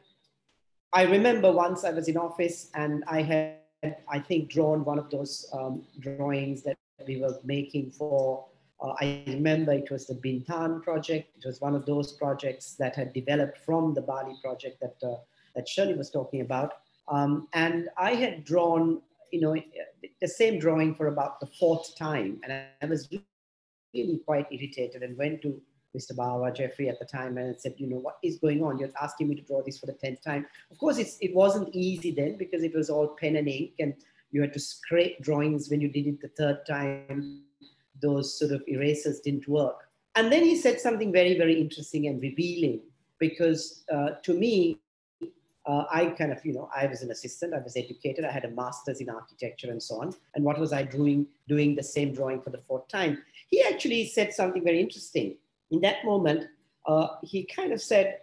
I remember once I was in office and I had, I think, drawn one of those um, drawings that we were making for, uh, I remember it was the Bintan project. It was one of those projects that had developed from the Bali project that, uh, that Shirley was talking about. Um, and I had drawn, you know, the same drawing for about the fourth time. And I was really quite irritated and went to Mr. Bawa, Geoffrey at the time, and said, you know, what is going on? You're asking me to draw this for the 10th time. Of course, it's, it wasn't easy then because it was all pen and ink and you had to scrape drawings when you did it the third time. Those sort of erasers didn't work. And then he said something very, very interesting and revealing because uh, to me, uh, I kind of, you know, I was an assistant, I was educated, I had a master's in architecture and so on. And what was I doing, doing the same drawing for the fourth time? He actually said something very interesting. In that moment, uh, he kind of said,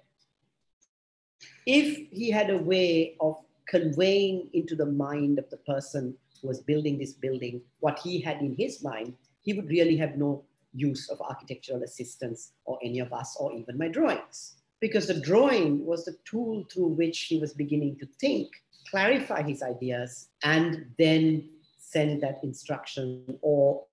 if he had a way of conveying into the mind of the person who was building this building what he had in his mind, he would really have no use of architectural assistance or any of us or even my drawings because the drawing was the tool through which he was beginning to think, clarify his ideas, and then send that instruction or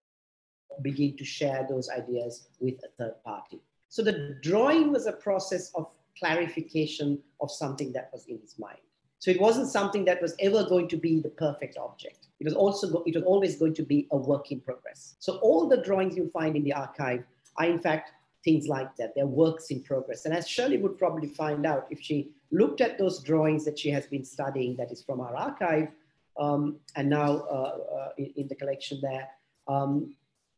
begin to share those ideas with a third party. So the drawing was a process of clarification of something that was in his mind. So it wasn't something that was ever going to be the perfect object. It was also it was always going to be a work in progress. So all the drawings you find in the archive are in fact things like that. They're works in progress. And as Shirley would probably find out if she looked at those drawings that she has been studying, that is from our archive, um, and now uh, uh, in, in, the collection there, um,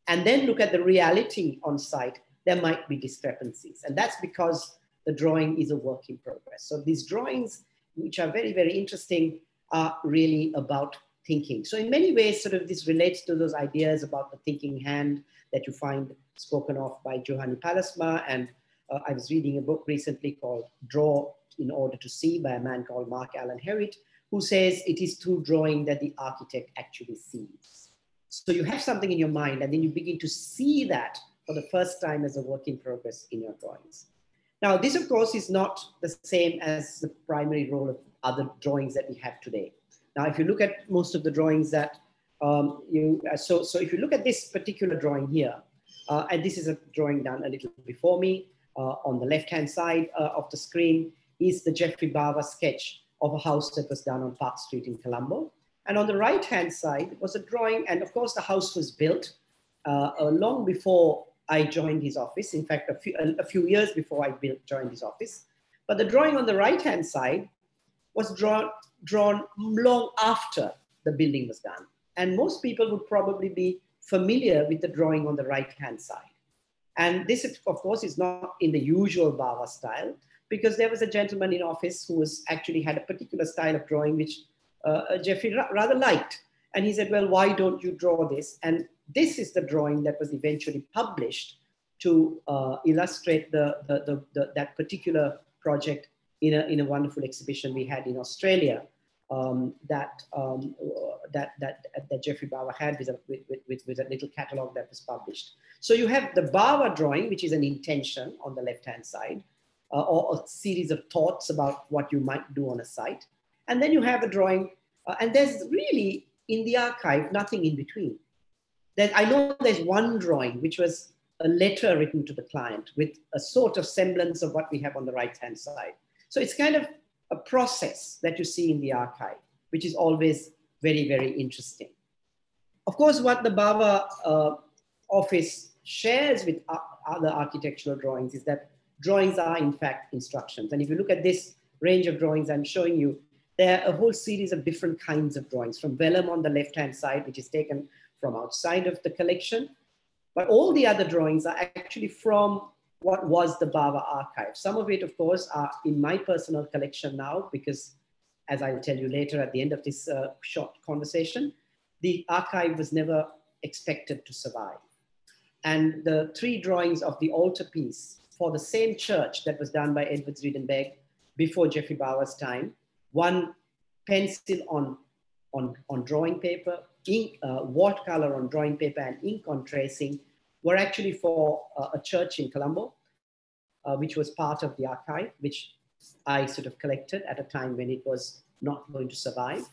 and then look at the reality on site, there might be discrepancies. And that's because the drawing is a work in progress. So these drawings, which are very, very interesting, are really about thinking. So in many ways, sort of this relates to those ideas about the thinking hand that you find spoken of by Juhani Pallasmaa. And uh, I was reading a book recently called Draw in Order to See by a man called Mark Alan Hewitt, who says it is through drawing that the architect actually sees. So you have something in your mind and then you begin to see that for the first time as a work in progress in your drawings. Now, this of course is not the same as the primary role of other drawings that we have today. Now, if you look at most of the drawings that um, you, uh, so, so if you look at this particular drawing here, uh, and this is a drawing done a little before me. Uh, on the left-hand side uh, of the screen is the Geoffrey Bawa sketch of a house that was done on Park Street in Colombo. And on the right-hand side was a drawing, and of course the house was built uh, long before I joined his office. In fact, a few, a, few years before I built, joined his office. But the drawing on the right-hand side was drawn, drawn long after the building was done. And most people would probably be familiar with the drawing on the right-hand side. And this, of course, is not in the usual Bawa style, because there was a gentleman in office who was actually had a particular style of drawing which uh, Geoffrey ra rather liked. And he said, well, why don't you draw this? And this is the drawing that was eventually published to uh, illustrate the, the, the, the, that particular project in a, in a wonderful exhibition we had in Australia um, that, um, that, that, that Geoffrey Bawa had with a, with, with, with a little catalog that was published. So you have the Bawa drawing, which is an intention on the left-hand side, uh, or a series of thoughts about what you might do on a site. And then you have a drawing, uh, and there's really, in the archive, nothing in between. Then I know there's one drawing, which was a letter written to the client with a sort of semblance of what we have on the right-hand side. So it's kind of a process that you see in the archive, which is always very, very interesting. Of course, what the Bawa uh, office shares with other architectural drawings is that drawings are in fact instructions. And if you look at this range of drawings I'm showing you, there are a whole series of different kinds of drawings from vellum on the left-hand side, which is taken from outside of the collection. But all the other drawings are actually from what was the Bawa archive. Some of it, of course, are in my personal collection now because as I'll tell you later at the end of this uh, short conversation, the archive was never expected to survive. And the three drawings of the altarpiece for the same church that was done by Edward Vredenberg before Geoffrey Bawa's time, one pencil on, on, on drawing paper, ink, uh, watercolor on drawing paper and ink on tracing were actually for uh, a church in Colombo, uh, which was part of the archive, which I sort of collected at a time when it was not going to survive.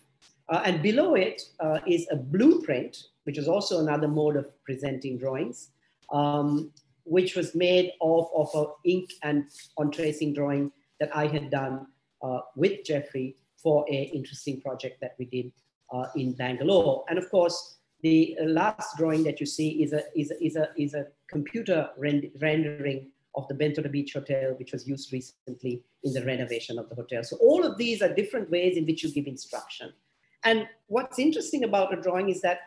Uh, and below it uh, is a blueprint, which is also another mode of presenting drawings, um, which was made of, of a ink and on tracing drawing that I had done with Geoffrey for an interesting project that we did uh, in Bangalore. And of course, the last drawing that you see is a, is a, is a, is a computer rend rendering of the Bentota Beach Hotel, which was used recently in the renovation of the hotel. So all of these are different ways in which you give instruction. And what's interesting about a drawing is that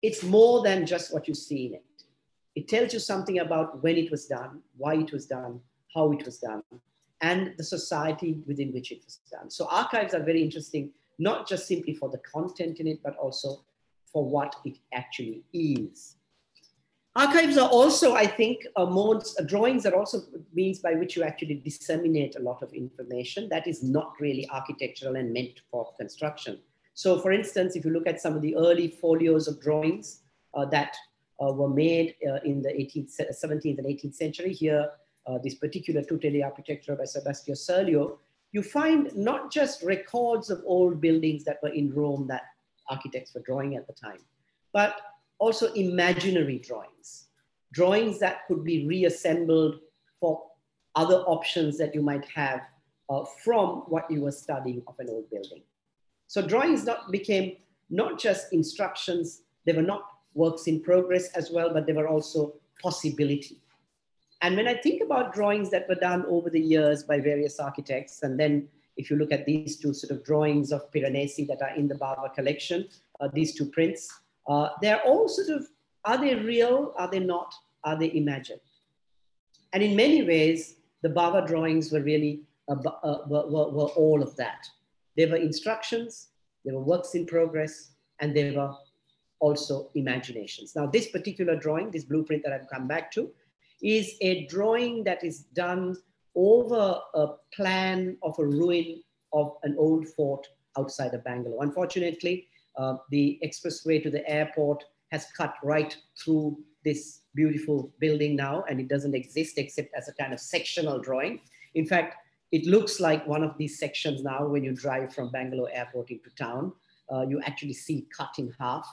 it's more than just what you see in it. It tells you something about when it was done, why it was done, how it was done, and the society within which it was done. So archives are very interesting, not just simply for the content in it, but also for what it actually is. Archives are also, I think, modes, drawings are also means by which you actually disseminate a lot of information that is not really architectural and meant for construction. So for instance, if you look at some of the early folios of drawings uh, that uh, were made uh, in the 18th, 17th and 18th century, here, uh, this particular Tuteli architecture by Sebastiano Serlio, you find not just records of old buildings that were in Rome that architects were drawing at the time, but also imaginary drawings, drawings that could be reassembled for other options that you might have uh, from what you were studying of an old building. So drawings not became not just instructions, they were not works in progress as well, but they were also possibility. And when I think about drawings that were done over the years by various architects, and then if you look at these two sort of drawings of Piranesi that are in the Bawa collection, uh, these two prints, uh, they're all sort of, are they real? Are they not? Are they imagined? And in many ways, the Bawa drawings were really, uh, uh, were, were, were all of that. They were instructions, they were works in progress, and they were also imaginations. Now, this particular drawing, this blueprint that I've come back to, is a drawing that is done over a plan of a ruin of an old fort outside of Bangalore. Unfortunately, uh, the expressway to the airport has cut right through this beautiful building now, and it doesn't exist except as a kind of sectional drawing. In fact, it looks like one of these sections now when you drive from Bangalore airport into town. Uh, you actually see cut in half.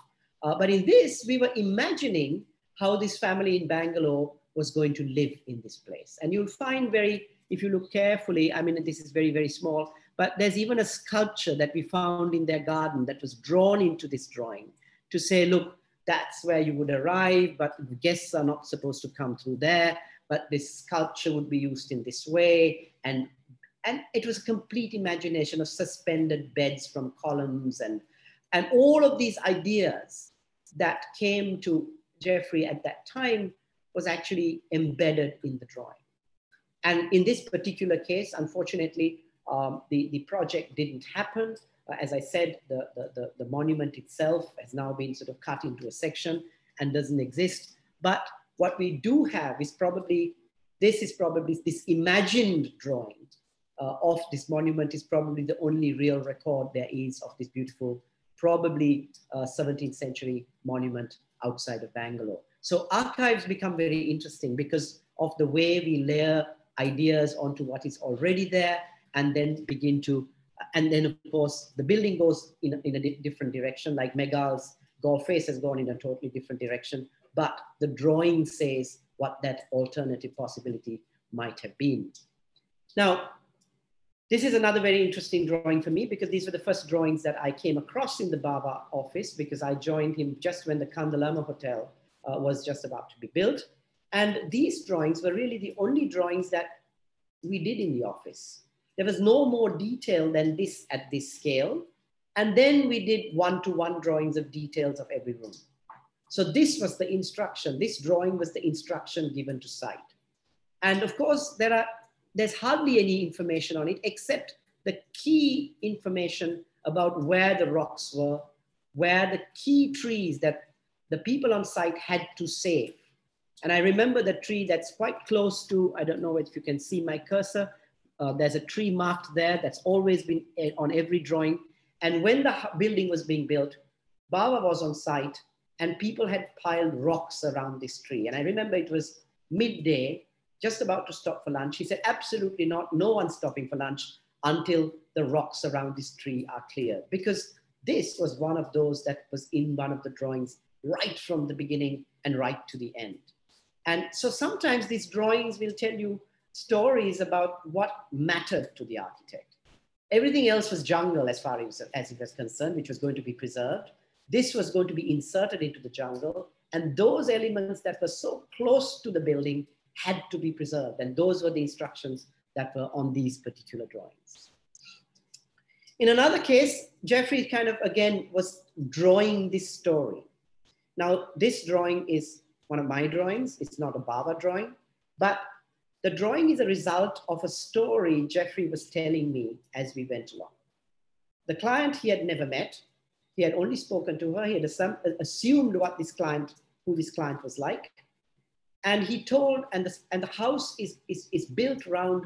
Uh, but in this, we were imagining how this family in Bangalore was going to live in this place. And you'll find very, if you look carefully, I mean, this is very, very small, but there's even a sculpture that we found in their garden that was drawn into this drawing to say, look, that's where you would arrive, but the guests are not supposed to come through there, but this sculpture would be used in this way. And, and it was a complete imagination of suspended beds from columns and, and all of these ideas that came to Geoffrey at that time was actually embedded in the drawing. And in this particular case, unfortunately, um, the, the project didn't happen. Uh, as I said, the, the, the, the, monument itself has now been sort of cut into a section and doesn't exist. But what we do have is probably, this is probably this imagined drawing uh, of this monument is probably the only real record there is of this beautiful, probably uh, 17th century monument outside of Bangalore. So archives become very interesting because of the way we layer ideas onto what is already there and then begin to, and then of course the building goes in, a, in a different direction like Megal's Galle Face has gone in a totally different direction, but the drawing says what that alternative possibility might have been. Now, this is another very interesting drawing for me because these were the first drawings that I came across in the Bawa office because I joined him just when the Kandalama Hotel uh, was just about to be built. And these drawings were really the only drawings that we did in the office. There was no more detail than this at this scale. And then we did one-to-one -one drawings of details of every room. So this was the instruction. This drawing was the instruction given to site. And of course, there are there's hardly any information on it except the key information about where the rocks were, where the key trees that the people on site had to save. And I remember the tree that's quite close to, I don't know if you can see my cursor, uh, there's a tree marked there that's always been eh, on every drawing. And when the building was being built, Bawa was on site and people had piled rocks around this tree. And I remember it was midday just about to stop for lunch. He said, absolutely not. No one's stopping for lunch until the rocks around this tree are clear. Because this was one of those that was in one of the drawings right from the beginning and right to the end. And so sometimes these drawings will tell you stories about what mattered to the architect. Everything else was jungle as far as, as it was concerned, which was going to be preserved. This was going to be inserted into the jungle. And those elements that were so close to the building had to be preserved. And those were the instructions that were on these particular drawings. In another case, Geoffrey kind of, again, was drawing this story. Now, this drawing is one of my drawings. It's not a Bawa drawing, but the drawing is a result of a story Geoffrey was telling me as we went along. The client he had never met, he had only spoken to her, he had assumed what this client, who this client was like, and he told, and the, and the house is, is, is built around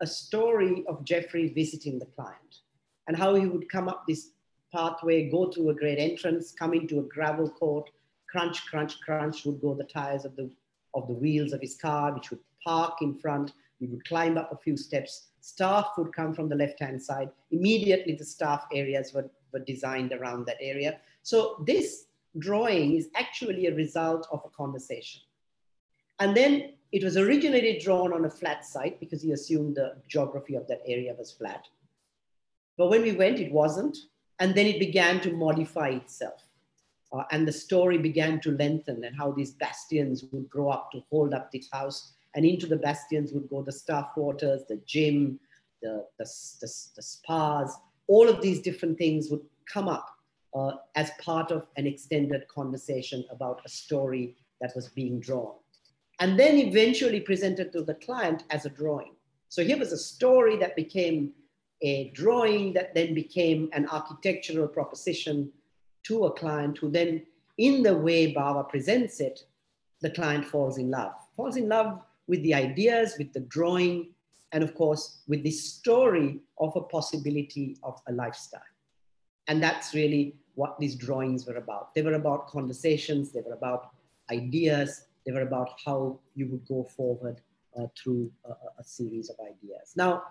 a story of Geoffrey visiting the client and how he would come up this pathway, go through a great entrance, come into a gravel court, crunch, crunch, crunch would go the tires of the, of the wheels of his car, which would park in front. We would climb up a few steps. Staff would come from the left-hand side. Immediately the staff areas were, were designed around that area. So this drawing is actually a result of a conversation. And then it was originally drawn on a flat site because he assumed the geography of that area was flat. But when we went, it wasn't. And then it began to modify itself. Uh, and the story began to lengthen and how these bastions would grow up to hold up this house. And into the bastions would go the staff quarters, the gym, the, the, the, the spas, all of these different things would come up uh, as part of an extended conversation about a story that was being drawn and then eventually presented to the client as a drawing. So here was a story that became a drawing that then became an architectural proposition to a client who then, in the way Bawa presents it, the client falls in love, falls in love with the ideas, with the drawing, and of course, with the story of a possibility of a lifestyle. And that's really what these drawings were about. They were about conversations, they were about ideas, they were about how you would go forward uh, through a, a, series of ideas. Now,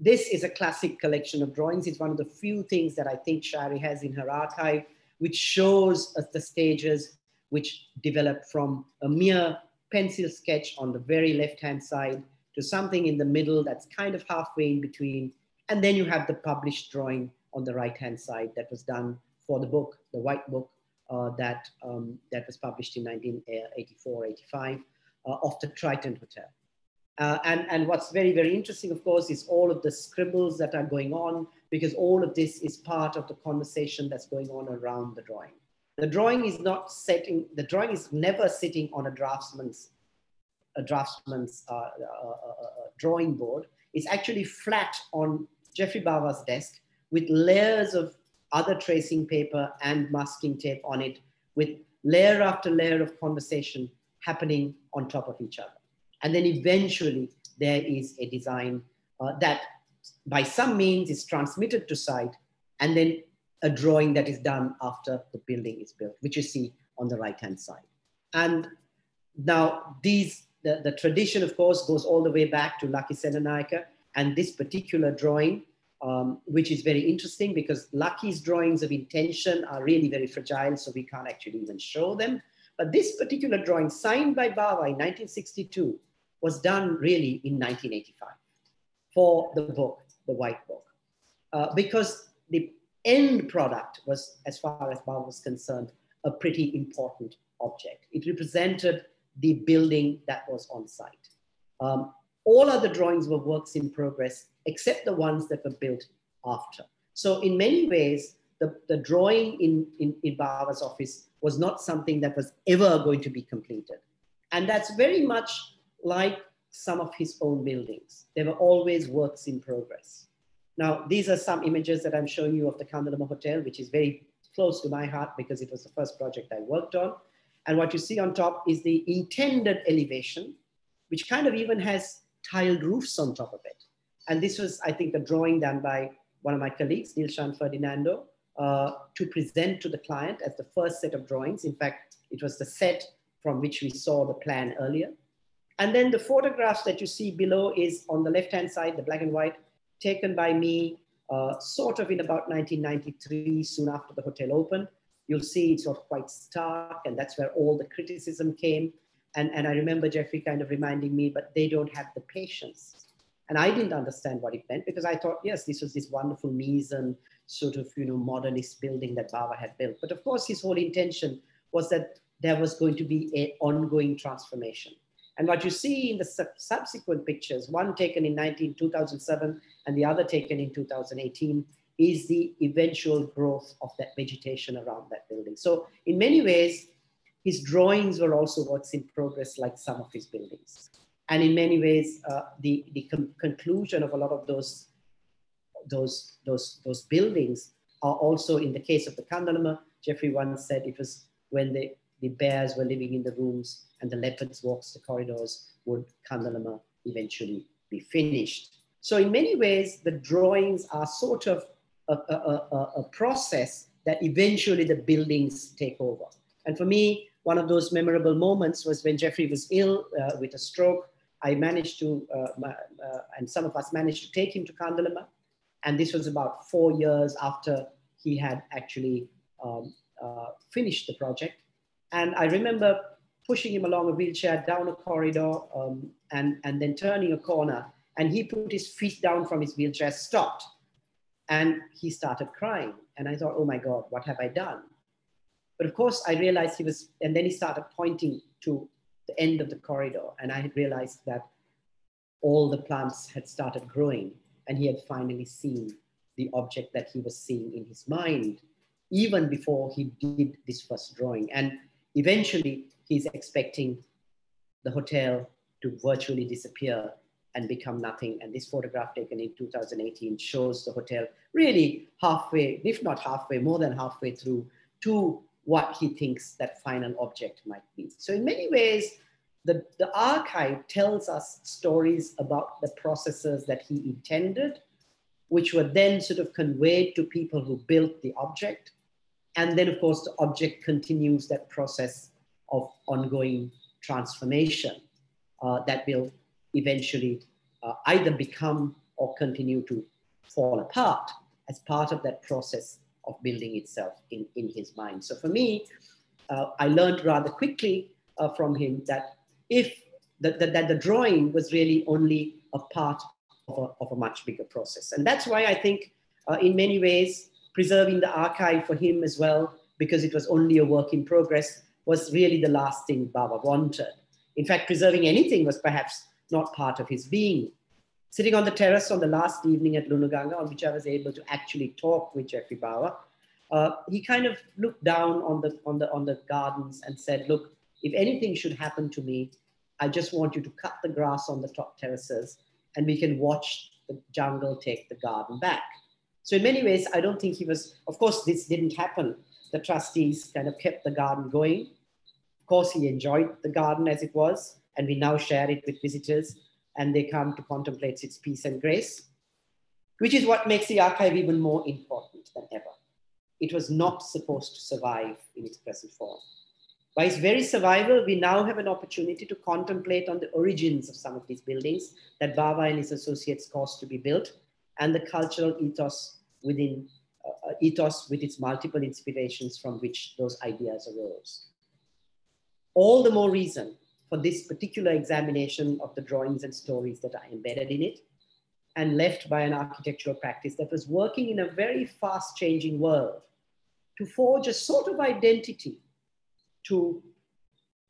this is a classic collection of drawings. It's one of the few things that I think Shari has in her archive, which shows us the stages which develop from a mere pencil sketch on the very left-hand side to something in the middle that's kind of halfway in between. And then you have the published drawing on the right-hand side that was done for the book, the white book, uh, that, um, that was published in 1984, 85 uh, of the Triton Hotel. Uh, and, and what's very, very interesting, of course, is all of the scribbles that are going on, because all of this is part of the conversation that's going on around the drawing. The drawing is not setting, the drawing is never sitting on a draftsman's, a draftsman's uh, uh, uh, drawing board. It's actually flat on Geoffrey Bawa's desk with layers of other tracing paper and masking tape on it with layer after layer of conversation happening on top of each other. And then eventually there is a design uh, that by some means is transmitted to site and then a drawing that is done after the building is built, which you see on the right-hand side. And now these, the, the tradition of course goes all the way back to Lucky Senanayake and this particular drawing, um, which is very interesting because Lucky's drawings of intention are really very fragile, so we can't actually even show them. But this particular drawing signed by Bawa in 1962 was done really in 1985 for the book, the White Book, uh, because the end product was, as far as Bawa was concerned, a pretty important object. It represented the building that was on site. Um, all other drawings were works in progress, except the ones that were built after. So in many ways, the, the drawing in, in, in office was not something that was ever going to be completed. And that's very much like some of his own buildings. They were always works in progress. Now, these are some images that I'm showing you of the Kandalama Hotel, which is very close to my heart because it was the first project I worked on. And what you see on top is the intended elevation, which kind of even has tiled roofs on top of it. And this was, I think, a drawing done by one of my colleagues, Nilshan Ferdinando, uh, to present to the client as the first set of drawings. In fact, it was the set from which we saw the plan earlier. And then the photographs that you see below is on the left-hand side, the black and white, taken by me uh, sort of in about 1993, soon after the hotel opened. You'll see it's sort of quite stark, and that's where all the criticism came. And, and I remember Geoffrey kind of reminding me, but they don't have the patience. And I didn't understand what it meant because I thought, yes, this was this wonderful Miesian sort of, you know, modernist building that Bawa had built. But of course, his whole intention was that there was going to be an ongoing transformation. And what you see in the sub subsequent pictures, one taken in 19, 2007 and the other taken in 2018, is the eventual growth of that vegetation around that building. So in many ways, his drawings were also works in progress like some of his buildings. And in many ways, uh, the, the conclusion of a lot of those, those, those, those buildings are also in the case of the Kandalama, Geoffrey once said it was when the, the bears were living in the rooms and the leopards walks the corridors would Kandalama eventually be finished. So in many ways, the drawings are sort of a, a, a, a process that eventually the buildings take over. And for me, one of those memorable moments was when Geoffrey was ill uh, with a stroke. I managed to, uh, uh, and some of us managed to take him to Kandalama. And this was about four years after he had actually um, uh, finished the project. And I remember pushing him along a wheelchair down a corridor um, and, and then turning a corner. And he put his feet down from his wheelchair, stopped, and he started crying. And I thought, oh my God, what have I done? But of course, I realized he was, and then he started pointing to the end of the corridor. And I had realized that all the plants had started growing, and he had finally seen the object that he was seeing in his mind, even before he did this first drawing. And eventually, he's expecting the hotel to virtually disappear and become nothing. And this photograph taken in 2018 shows the hotel really halfway, if not halfway, more than halfway through to what he thinks that final object might be. So in many ways, the, the archive tells us stories about the processes that he intended, which were then sort of conveyed to people who built the object. And then of course, the object continues that process of ongoing transformation uh, that will eventually uh, either become or continue to fall apart as part of that process of building itself in, in his mind. So for me, uh, I learned rather quickly uh, from him that if the, the, that the drawing was really only a part of a, of a much bigger process. And that's why I think uh, in many ways, preserving the archive for him as well, because it was only a work in progress, was really the last thing Bawa wanted. In fact, preserving anything was perhaps not part of his being. Sitting on the terrace on the last evening at Lunaganga, on which I was able to actually talk with Geoffrey Bawa, uh, he kind of looked down on the, on, the, on the gardens and said, look, if anything should happen to me, I just want you to cut the grass on the top terraces and we can watch the jungle take the garden back. So in many ways, I don't think he was, of course, this didn't happen the trustees kind of kept the garden going. Of course, he enjoyed the garden as it was, and we now share it with visitors, and they come to contemplate its peace and grace, which is what makes the archive even more important than ever. It was not supposed to survive in its present form. By its very survival, we now have an opportunity to contemplate on the origins of some of these buildings that Bawa and his associates caused to be built and the cultural ethos within uh, ethos with its multiple inspirations from which those ideas arose. All the more reason for this particular examination of the drawings and stories that are embedded in it and left by an architectural practice that was working in a very fast changing world to forge a sort of identity to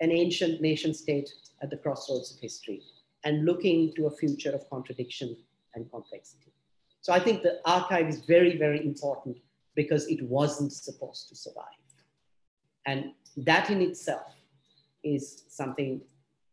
an ancient nation state at the crossroads of history and looking to a future of contradiction and complexity. So I think the archive is very, very important because it wasn't supposed to survive. And that in itself is something,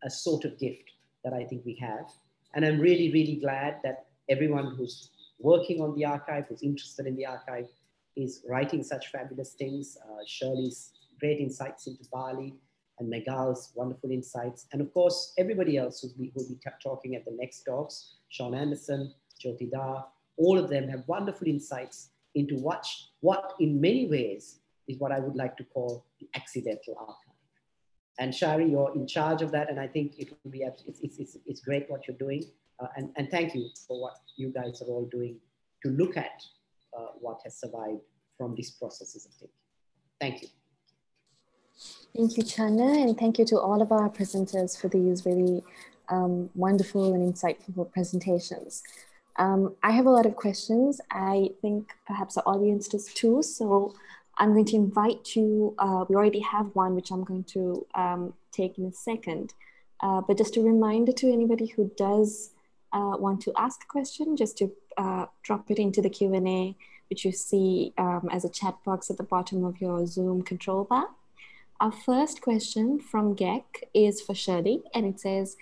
a sort of gift that I think we have. And I'm really, really glad that everyone who's working on the archive, who's interested in the archive, is writing such fabulous things. Uh, Shirley's great insights into Bali and Megal's wonderful insights. And of course, everybody else who'll be, who'll be talking at the next talks, Sean Anderson, Jyoti Da, all of them have wonderful insights into what, what in many ways is what I would like to call the accidental archive. And Shari, you're in charge of that. And I think it will be, it's, it's, it's, great what you're doing. Uh, and, and thank you for what you guys are all doing to look at uh, what has survived from these processes of thinking. Thank you. Thank you, Channa, and thank you to all of our presenters for these really um, wonderful and insightful presentations. Um, I have a lot of questions. I think perhaps the audience does too. So I'm going to invite you, uh, we already have one, which I'm going to um, take in a second. Uh, but just a reminder to anybody who does uh, want to ask a question, just to uh, drop it into the Q&A, which you see um, as a chat box at the bottom of your Zoom control bar. Our first question from Gek is for Shirley, and it says,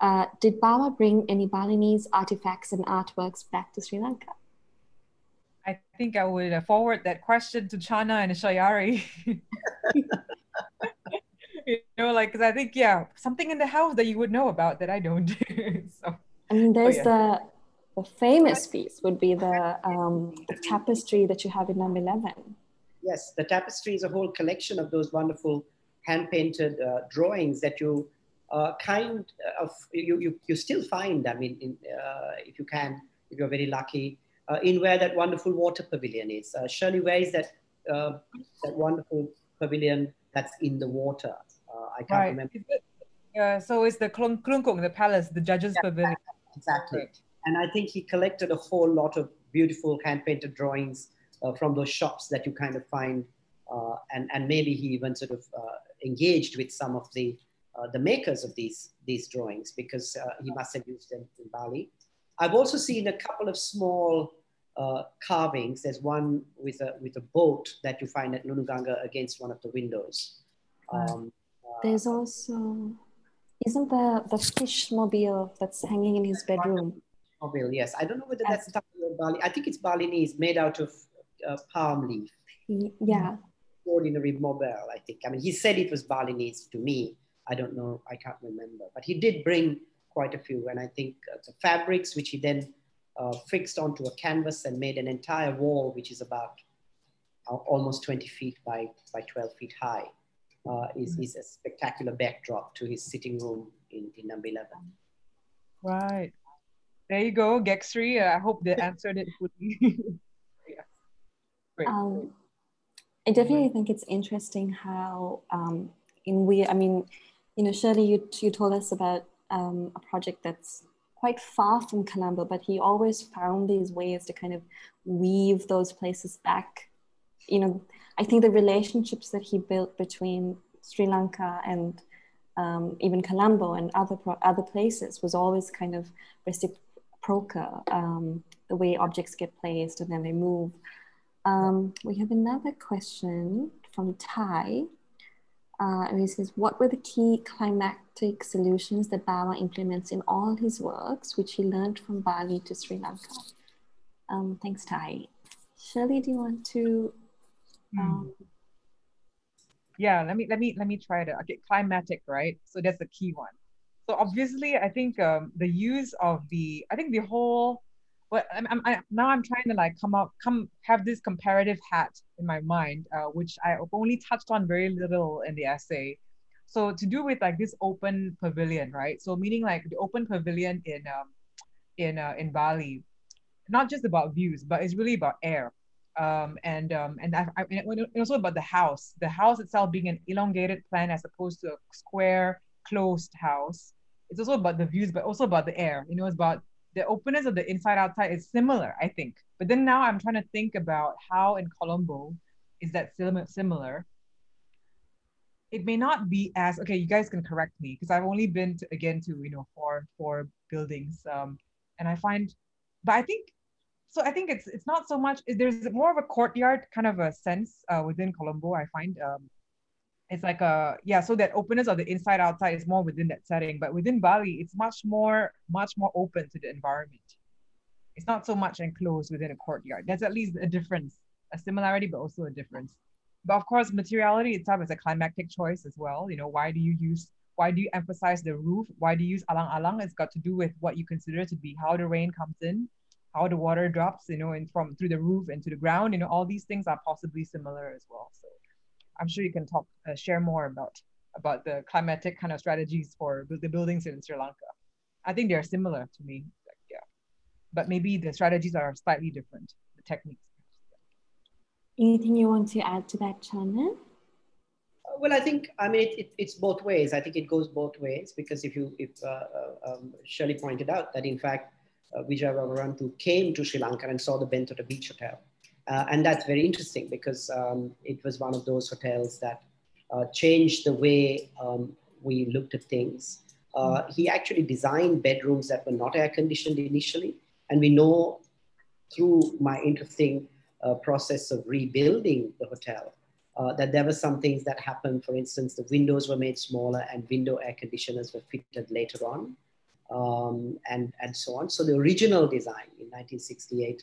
uh, did Bawa bring any Balinese artifacts and artworks back to Sri Lanka? I think I would uh, forward that question to Channa and Shayari. you know, like, because I think, yeah, something in the house that you would know about that I don't. so, I mean, there's oh, yeah. the, the famous piece would be the, um, the tapestry that you have in number 11. Yes, the tapestry is a whole collection of those wonderful hand painted uh, drawings that you uh, kind of you, you, you still find. I mean, in, uh, if you can, if you're very lucky, uh, in where that wonderful water pavilion is. Uh, Shirley, where is that uh, that wonderful pavilion that's in the water? I can't right. remember. Yeah, so it's the Klungkung, the palace, the judges' yeah, pavilion. Exactly. And I think he collected a whole lot of beautiful hand painted drawings uh, from those shops that you kind of find. Uh, and, and maybe he even sort of uh, engaged with some of the, the makers of these, these drawings because he must have used them in Bali. I've also seen a couple of small uh, carvings. There's one with a with a boat that you find at Lunuganga against one of the windows. Um, There's also isn't the the fish mobile that's hanging in his bedroom? Mobile, yes. I don't know whether that's Bali. I think it's Balinese, made out of uh, palm leaf. Yeah. Ordinary mobile, I think. I mean, he said it was Balinese to me. I don't know. I can't remember. But he did bring quite a few. And I think uh, the fabrics, which he then uh, fixed onto a canvas and made an entire wall, which is about uh, almost 20 feet by, by 12 feet high, uh, is, mm. is a spectacular backdrop to his sitting room in, in number 11. Right. There you go, Gexri. I hope they answered it fully. Um, I definitely think it's interesting how um, in we, I mean, you know, Shirley, you, you told us about um, a project that's quite far from Colombo, but he always found these ways to kind of weave those places back. You know, I think the relationships that he built between Sri Lanka and um, even Colombo and other other places was always kind of reciprocal. Um, the way objects get placed and then they move. Um, we have another question from Ty. Uh, he says, what were the key climatic solutions that Bawa implements in all his works, which he learned from Bali to Sri Lanka? Um, thanks, Ty. Shirley, do you want to? Um... yeah, let me let me let me try to okay, climatic, right? So that's the key one. So obviously, I think um, the use of the I think the whole but I'm, I'm I, now I'm trying to like come up come have this comparative hat in my mind, uh, which I only touched on very little in the essay. So to do with like this open pavilion, right? So meaning like the open pavilion in um, in uh, in Bali, not just about views, but it's really about air. Um, and um, and, I, I, and also about the house. The house itself being an elongated plan as opposed to a square closed house. It's also about the views, but also about the air. You know, it's about the openness of the inside outside is similar, I think. But then now I'm trying to think about how in Colombo is that similar. It may not be as okay. You guys can correct me because I've only been to, again to you know four four buildings, um, and I find, but I think so. I think it's it's not so much. There's more of a courtyard kind of a sense uh, within Colombo. I find um, it's like a yeah so that openness of the inside outside is more within that setting but within bali it's much more much more open to the environment. It's not so much enclosed within a courtyard. There's at least a difference a similarity but also a difference. But of course materiality itself is a climactic choice as well. You know why do you use why do you emphasize the roof? Why do you use alang alang it's got to do with what you consider to be how the rain comes in how the water drops you know and from through the roof into the ground. You know all these things are possibly similar as well so I'm sure you can talk, uh, share more about about the climatic kind of strategies for the buildings in Sri Lanka. I think they're similar to me, like, yeah, but maybe the strategies are slightly different, the techniques. Anything you want to add to that, Channa? Uh, well, I think I mean it, it, it's both ways. I think it goes both ways because if you if uh, uh um, Shirley pointed out that in fact uh, Wija Waworuntu came to Sri Lanka and saw the Bentota Beach Hotel, uh, and that's very interesting because um, it was one of those hotels that uh, changed the way um, we looked at things. Uh, he actually designed bedrooms that were not air conditioned initially. And we know through my interesting uh, process of rebuilding the hotel uh, that there were some things that happened. For instance, the windows were made smaller and window air conditioners were fitted later on. Um, and, and so on. So the original design in 1968 uh,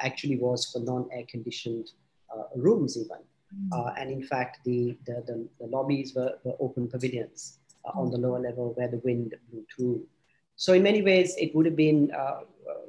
actually was for non-air conditioned uh, rooms even. Mm. Uh, and in fact, the, the, the, the lobbies were, were, open pavilions on the lower level where the wind blew through. So in many ways, it would have been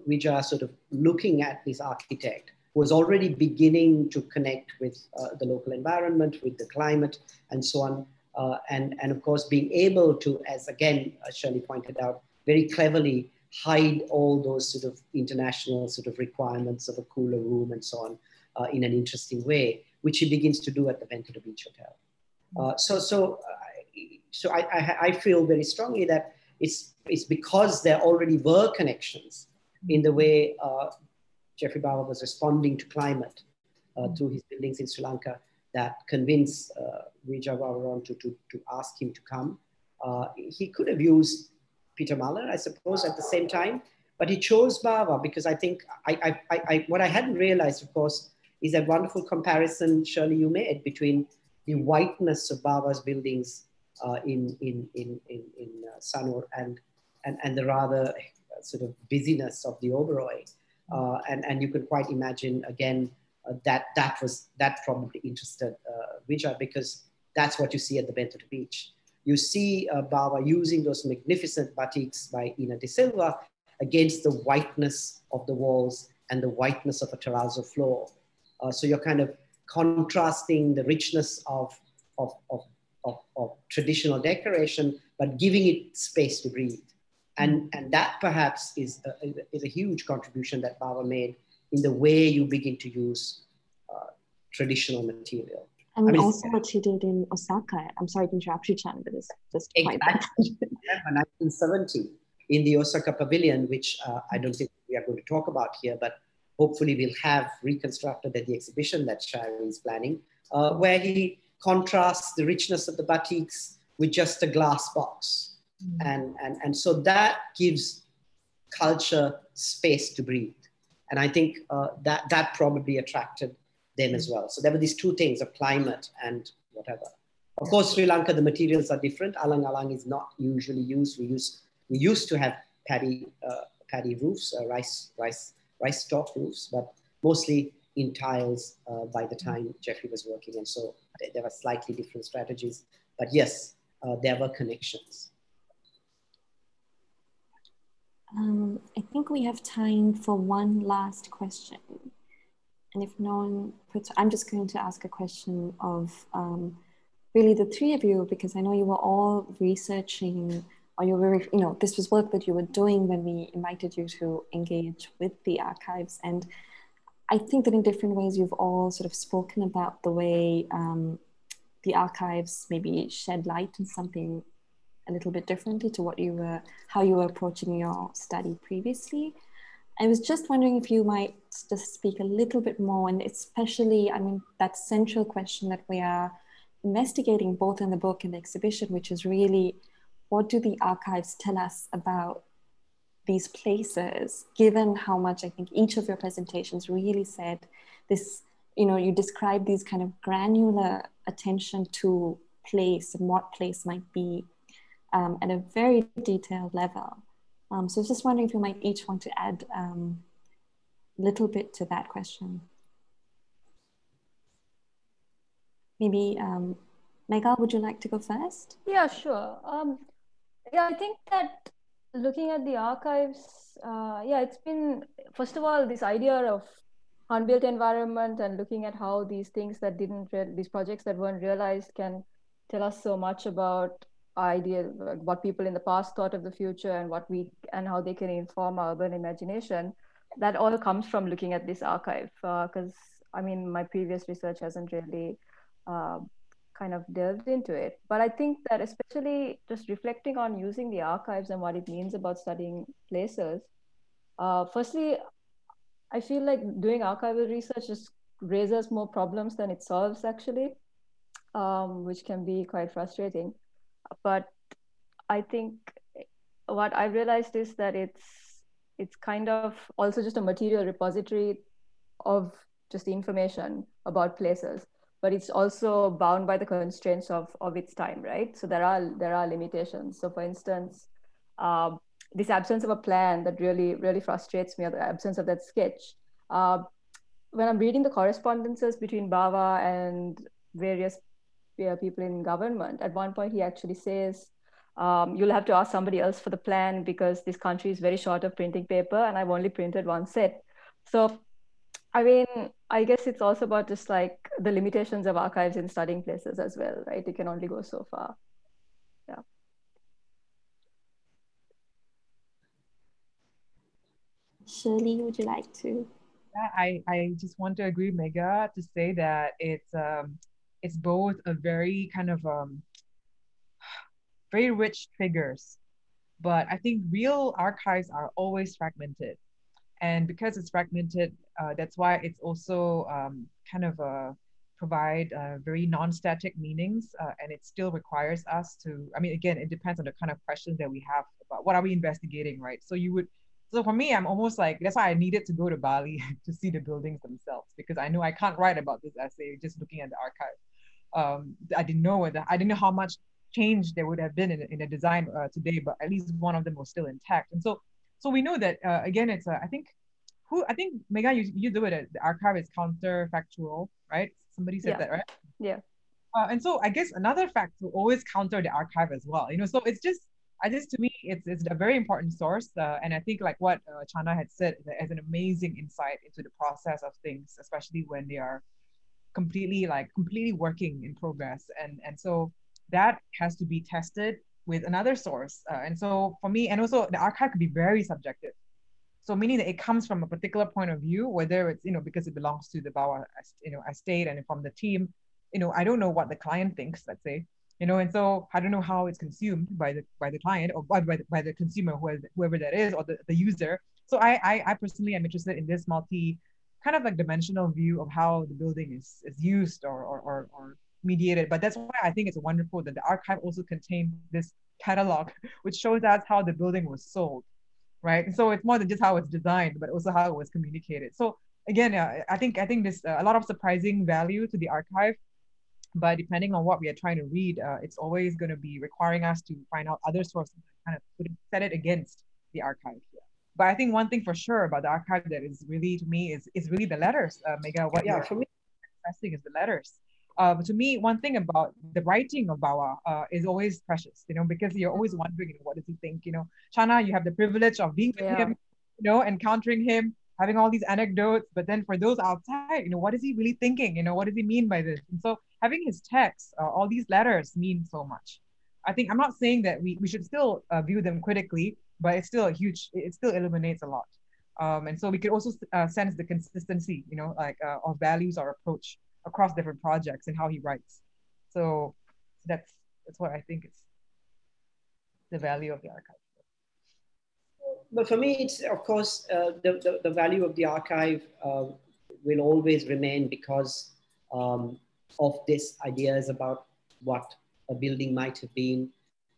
Wija sort of looking at this architect was already beginning to connect with uh, the local environment, with the climate, and so on. Uh, and, and of course, being able to, as again, Shirley pointed out, very cleverly hide all those sort of international sort of requirements of a cooler room and so on uh, in an interesting way, which he begins to do at the Bentota Beach Hotel. Uh, so, so, so I, I, I, feel very strongly that it's, it's because there already were connections in the way uh, Geoffrey Bawa was responding to climate uh, through his buildings in Sri Lanka that convinced uh, Wija to, to, to ask him to come. Uh, he could have used Peter Muller, I suppose, at the same time. But he chose Bawa because I think I, I, I, what I hadn't realized, of course, is that wonderful comparison, Shirley, you made between the whiteness of Bawa's buildings uh, in, in, in, in, in uh, Sanur and, and, and the rather uh, sort of busyness of the Oberoi. Uh, and, and you can quite imagine, again, uh, that that was that probably interested uh, Wija because that's what you see at the Bentota Beach you see uh, Bawa using those magnificent batiks by Ena de Silva against the whiteness of the walls and the whiteness of a terrazzo floor. Uh, so you're kind of contrasting the richness of, of, of, of, of traditional decoration, but giving it space to breathe. And, and that perhaps is a, is a huge contribution that Bawa made in the way you begin to use uh, traditional material. I mean, I mean also what she did in Osaka. I'm sorry to interrupt you, Chan, but it's just exactly. 1970 in the Osaka Pavilion, which uh, I don't think we are going to talk about here, but hopefully we'll have reconstructed at the exhibition that Shari is planning, uh, where he contrasts the richness of the batiks with just a glass box. Mm. And, and, and so that gives culture space to breathe. And I think uh, that, that probably attracted them as well. So there were these two things of climate and whatever. Of course, Sri Lanka, the materials are different. Alang alang is not usually used. We use we used to have paddy uh, paddy roofs, uh, rice rice rice stalk roofs, but mostly in tiles uh, by the time Geoffrey was working. And so there were slightly different strategies. But yes, uh, there were connections. Um, I think we have time for one last question. And if no one puts, I'm just going to ask a question of um, really the three of you, because I know you were all researching or you were, you know, this was work that you were doing when we invited you to engage with the archives. And I think that in different ways, you've all sort of spoken about the way um, the archives maybe shed light on something a little bit differently to what you were, how you were approaching your study previously. I was just wondering if you might just speak a little bit more, and especially, I mean, that central question that we are investigating both in the book and the exhibition, which is really what do the archives tell us about these places, given how much I think each of your presentations really said this, you know, you describe these kind of granular attention to place and what place might be um, at a very detailed level. Um, so I was just wondering if you might each want to add a um, little bit to that question. Maybe um, Megal, would you like to go first? Yeah, sure. Um, yeah, I think that looking at the archives, uh, yeah, it's been, first of all, this idea of unbuilt environment and looking at how these things that didn't, these projects that weren't realized can tell us so much about idea what people in the past thought of the future and what we and how they can inform our urban imagination that all comes from looking at this archive because uh, i mean my previous research hasn't really uh, kind of delved into it. But i think that especially just reflecting on using the archives and what it means about studying places uh, firstly i feel like doing archival research just raises more problems than it solves actually um, which can be quite frustrating but I think what I realized is that it's it's kind of also just a material repository of just the information about places but it's also bound by the constraints of, of its time right? So there are there are limitations. So for instance uh, this absence of a plan that really really frustrates me or the absence of that sketch uh, when i'm reading the correspondences between bawa and various people in government. At one point, he actually says, um, you'll have to ask somebody else for the plan because this country is very short of printing paper and I've only printed one set. So, I mean, I guess it's also about just like the limitations of archives in studying places as well, right? You can only go so far. Yeah. Shirley, would you like to? Yeah, I, I just want to agree, Mega, to say that it's um, it's both a very kind of um, very rich triggers, but I think real archives are always fragmented. And because it's fragmented, uh, that's why it's also um, kind of a provide uh, very non-static meanings uh, and it still requires us to i mean again it depends on the kind of questions that we have about what are we investigating right so you would so for me i'm almost like that's why i needed to go to bali to see the buildings themselves because i know i can't write about this essay just looking at the archive um, I didn't know whether I didn't know how much change there would have been in, in a design uh, today, but at least one of them was still intact. And so, so we know that uh, again, it's uh, I think who I think Megan, you, you do it. The archive is counterfactual, right? Somebody said yeah. that, right? Yeah. Uh, and so I guess another fact to always counter the archive as well. You know, so it's just I just to me it's it's a very important source, uh, and I think like what uh, Channa had said as an amazing insight into the process of things, especially when they are completely like completely working in progress. And and so that has to be tested with another source. Uh, and so for me and also the archive could be very subjective. So meaning that it comes from a particular point of view whether it's you know because it belongs to the Bawa you know estate and from the team you know i don't know what the client thinks let's say you know and so i don't know how it's consumed by the by the client or by the, by the consumer whoever, whoever that is or the, the user. So I, I i personally am interested in this multi kind of like dimensional view of how the building is, is used or, or, or, or mediated. But that's why I think it's wonderful that the archive also contains this catalog, which shows us how the building was sold, right? So it's more than just how it's designed, but also how it was communicated. So again, uh, I think I think this uh, a lot of surprising value to the archive, but depending on what we are trying to read, uh, it's always going to be requiring us to find out other sources, kind of set it against the archive. Yeah. But I think one thing for sure about the archive that is really to me is is really the letters. Uh, Mega, what Yeah, for me, expressing is the letters. Uh, to me, one thing about the writing of Bawa uh, is always precious, you know, because you're always wondering, you know, what does he think? You know, Channa, you have the privilege of being with Yeah. him, you know, encountering him, having all these anecdotes. But then for those outside, you know, what is he really thinking? You know, what does he mean by this? And so having his text, uh, all these letters mean so much. I think I'm not saying that we, we should still uh, view them critically, but it's still a huge, it still illuminates a lot. Um, and so we could also uh, sense the consistency, you know, like uh, of values or approach across different projects and how he writes. So that's that's what I think is the value of the archive. but for me, it's of course uh, the, the, the value of the archive uh, will always remain because um, of this ideas about what a building might have been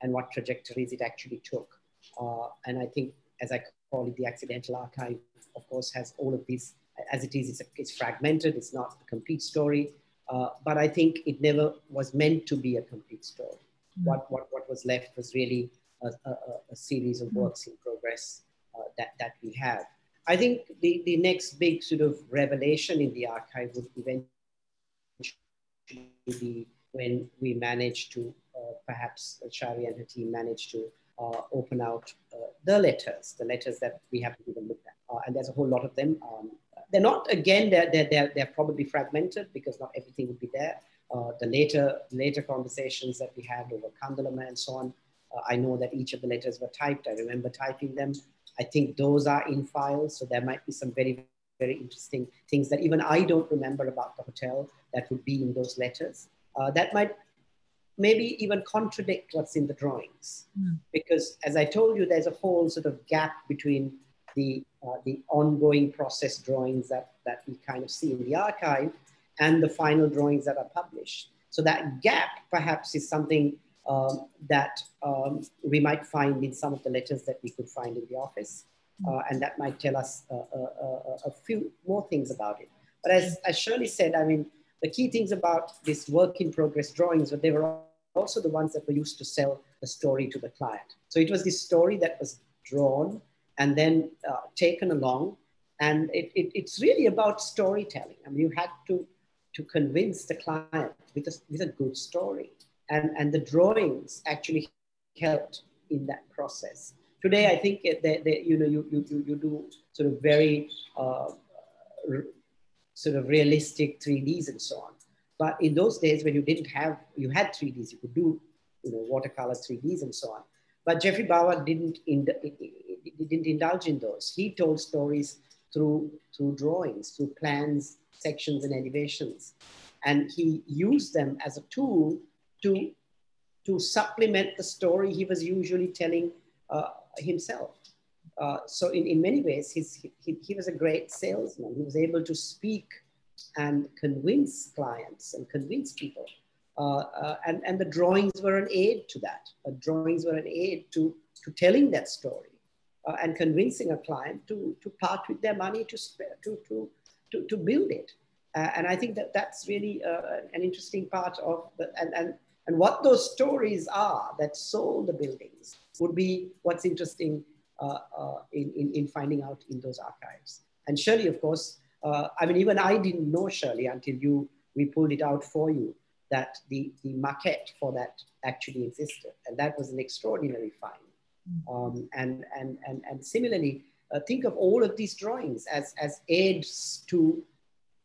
and what trajectories it actually took. Uh, and I think, as I call it, the accidental archive, of course, has all of these. As it is, it's, a, it's fragmented. It's not a complete story. Uh, but I think it never was meant to be a complete story. Mm. What, what, what was left was really a, a, a series of Mm. works in progress uh, that, that we have. I think the, the next big sort of revelation in the archive would eventually be when we manage to, uh, perhaps Shari and her team manage to open out uh, the letters, the letters that we haven't even looked at. Uh, and there's a whole lot of them. Um, they're not, again, they're, they're, they're, they're probably fragmented because not everything would be there. Uh, the later, later conversations that we had over Kandalama and so on, uh, I know that each of the letters were typed. I remember typing them. I think those are in files. So there might be some very, very interesting things that even I don't remember about the hotel that would be in those letters. Uh, that might maybe even contradict what's in the drawings. Mm. Because as I told you, there's a whole sort of gap between the, uh, the ongoing process drawings that, that we kind of see in the archive and the final drawings that are published. So that gap perhaps is something um, that um, we might find in some of the letters that we could find in the office. Uh, and that might tell us uh, uh, uh, a few more things about it. But as, as Shirley said, I mean, the key things about this work in progress drawings, but they were also the ones that were used to sell the story to the client. So it was this story that was drawn and then uh, taken along. And it, it, it's really about storytelling. I mean, you had to, to convince the client with a, with a good story. And, and the drawings actually helped in that process. Today, I think that, that you know you, you, you do sort of very uh, sort of realistic 3Ds and so on. But in those days when you didn't have, you had 3Ds, you could do, you know, watercolor 3Ds and so on. But Geoffrey Bawa didn't, didn't indulge in those. He told stories through, through drawings, through plans, sections and elevations. And he used them as a tool to, to supplement the story he was usually telling uh, himself. Uh, so in, in many ways, he's, he, he was a great salesman. He was able to speak and convince clients and convince people. Uh, uh, and, and the drawings were an aid to that. The drawings were an aid to, to telling that story uh, and convincing a client to, to part with their money to, to, to, to, to build it. Uh, and I think that that's really uh, an interesting part of the, and, and, and what those stories are that sold the buildings would be what's interesting uh, in, in, in, finding out in those archives. And Shirley, of course, uh, I mean, even I didn't know Shirley until you, we pulled it out for you, that the, the maquette for that actually existed. And that was an extraordinary find. Um, and, and, and, and similarly, uh, think of all of these drawings as, as aids to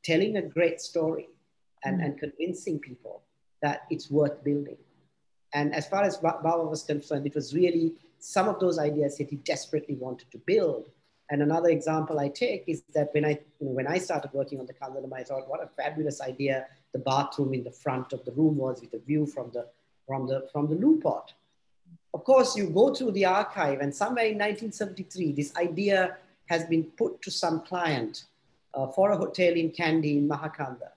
telling a great story and, and convincing people that it's worth building. And as far as Bawa was concerned, it was really some of those ideas that he desperately wanted to build. And another example I take is that when I, when I started working on the Kandalama, I thought, what a fabulous idea the bathroom in the front of the room was with a view from the, from the, from the loo pot. Of course, you go through the archive and somewhere in 1973, this idea has been put to some client uh, for a hotel in Kandy in Mahakanda.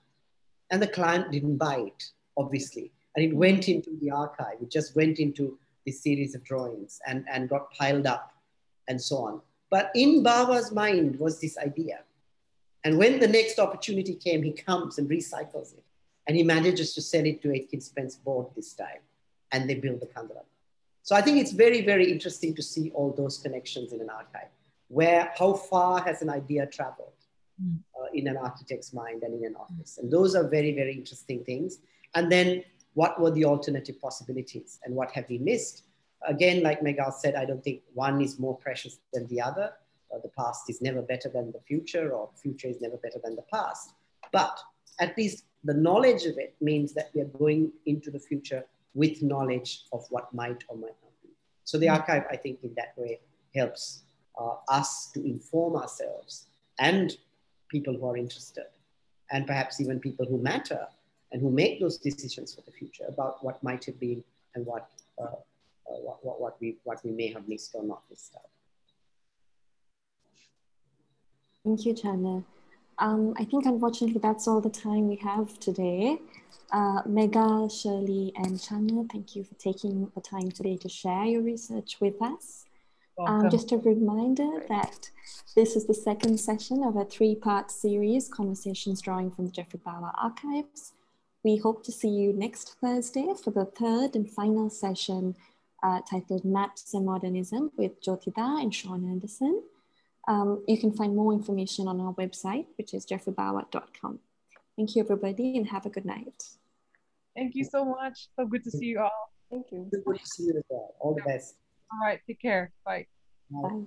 And the client didn't buy it, obviously. And it went into the archive. It just went into this series of drawings and, and got piled up and so on. But in Bawa's mind was this idea. And when the next opportunity came, he comes and recycles it. And he manages to sell it to Aitken Spence board this time. And they build the Kandalama. So I think it's very, very interesting to see all those connections in an archive. where, how far has an idea traveled Mm. uh, in an architect's mind and in an office? And those are very, very interesting things. And then what were the alternative possibilities and what have we missed? Again, like Megal said, I don't think one is more precious than the other. Uh, the past is never better than the future, or future is never better than the past. But at least the knowledge of it means that we are going into the future with knowledge of what might or might not be. So the archive, I think, in that way helps uh, us to inform ourselves and people who are interested, and perhaps even people who matter and who make those decisions for the future about what might have been and what, uh, uh, what, what, what, we, what we may have missed or not missed out. Thank you, Channa. Um, I think unfortunately that's all the time we have today. Uh, Mega, Shirley, and Channa, thank you for taking the time today to share your research with us. Um, just a reminder that this is the second session of a three-part series, Conversations Drawing from the Geoffrey Bawa Archives. We hope to see you next Thursday for the third and final session uh, titled Maps and Modernism with Jyotida and Sean Anderson. Um, you can find more information on our website, which is geoffreybawa.com. Thank you, everybody, and have a good night. Thank you so much. So good to see you all. Thank you. Good to see you as well. All the best. All right. Take care. Bye. Bye.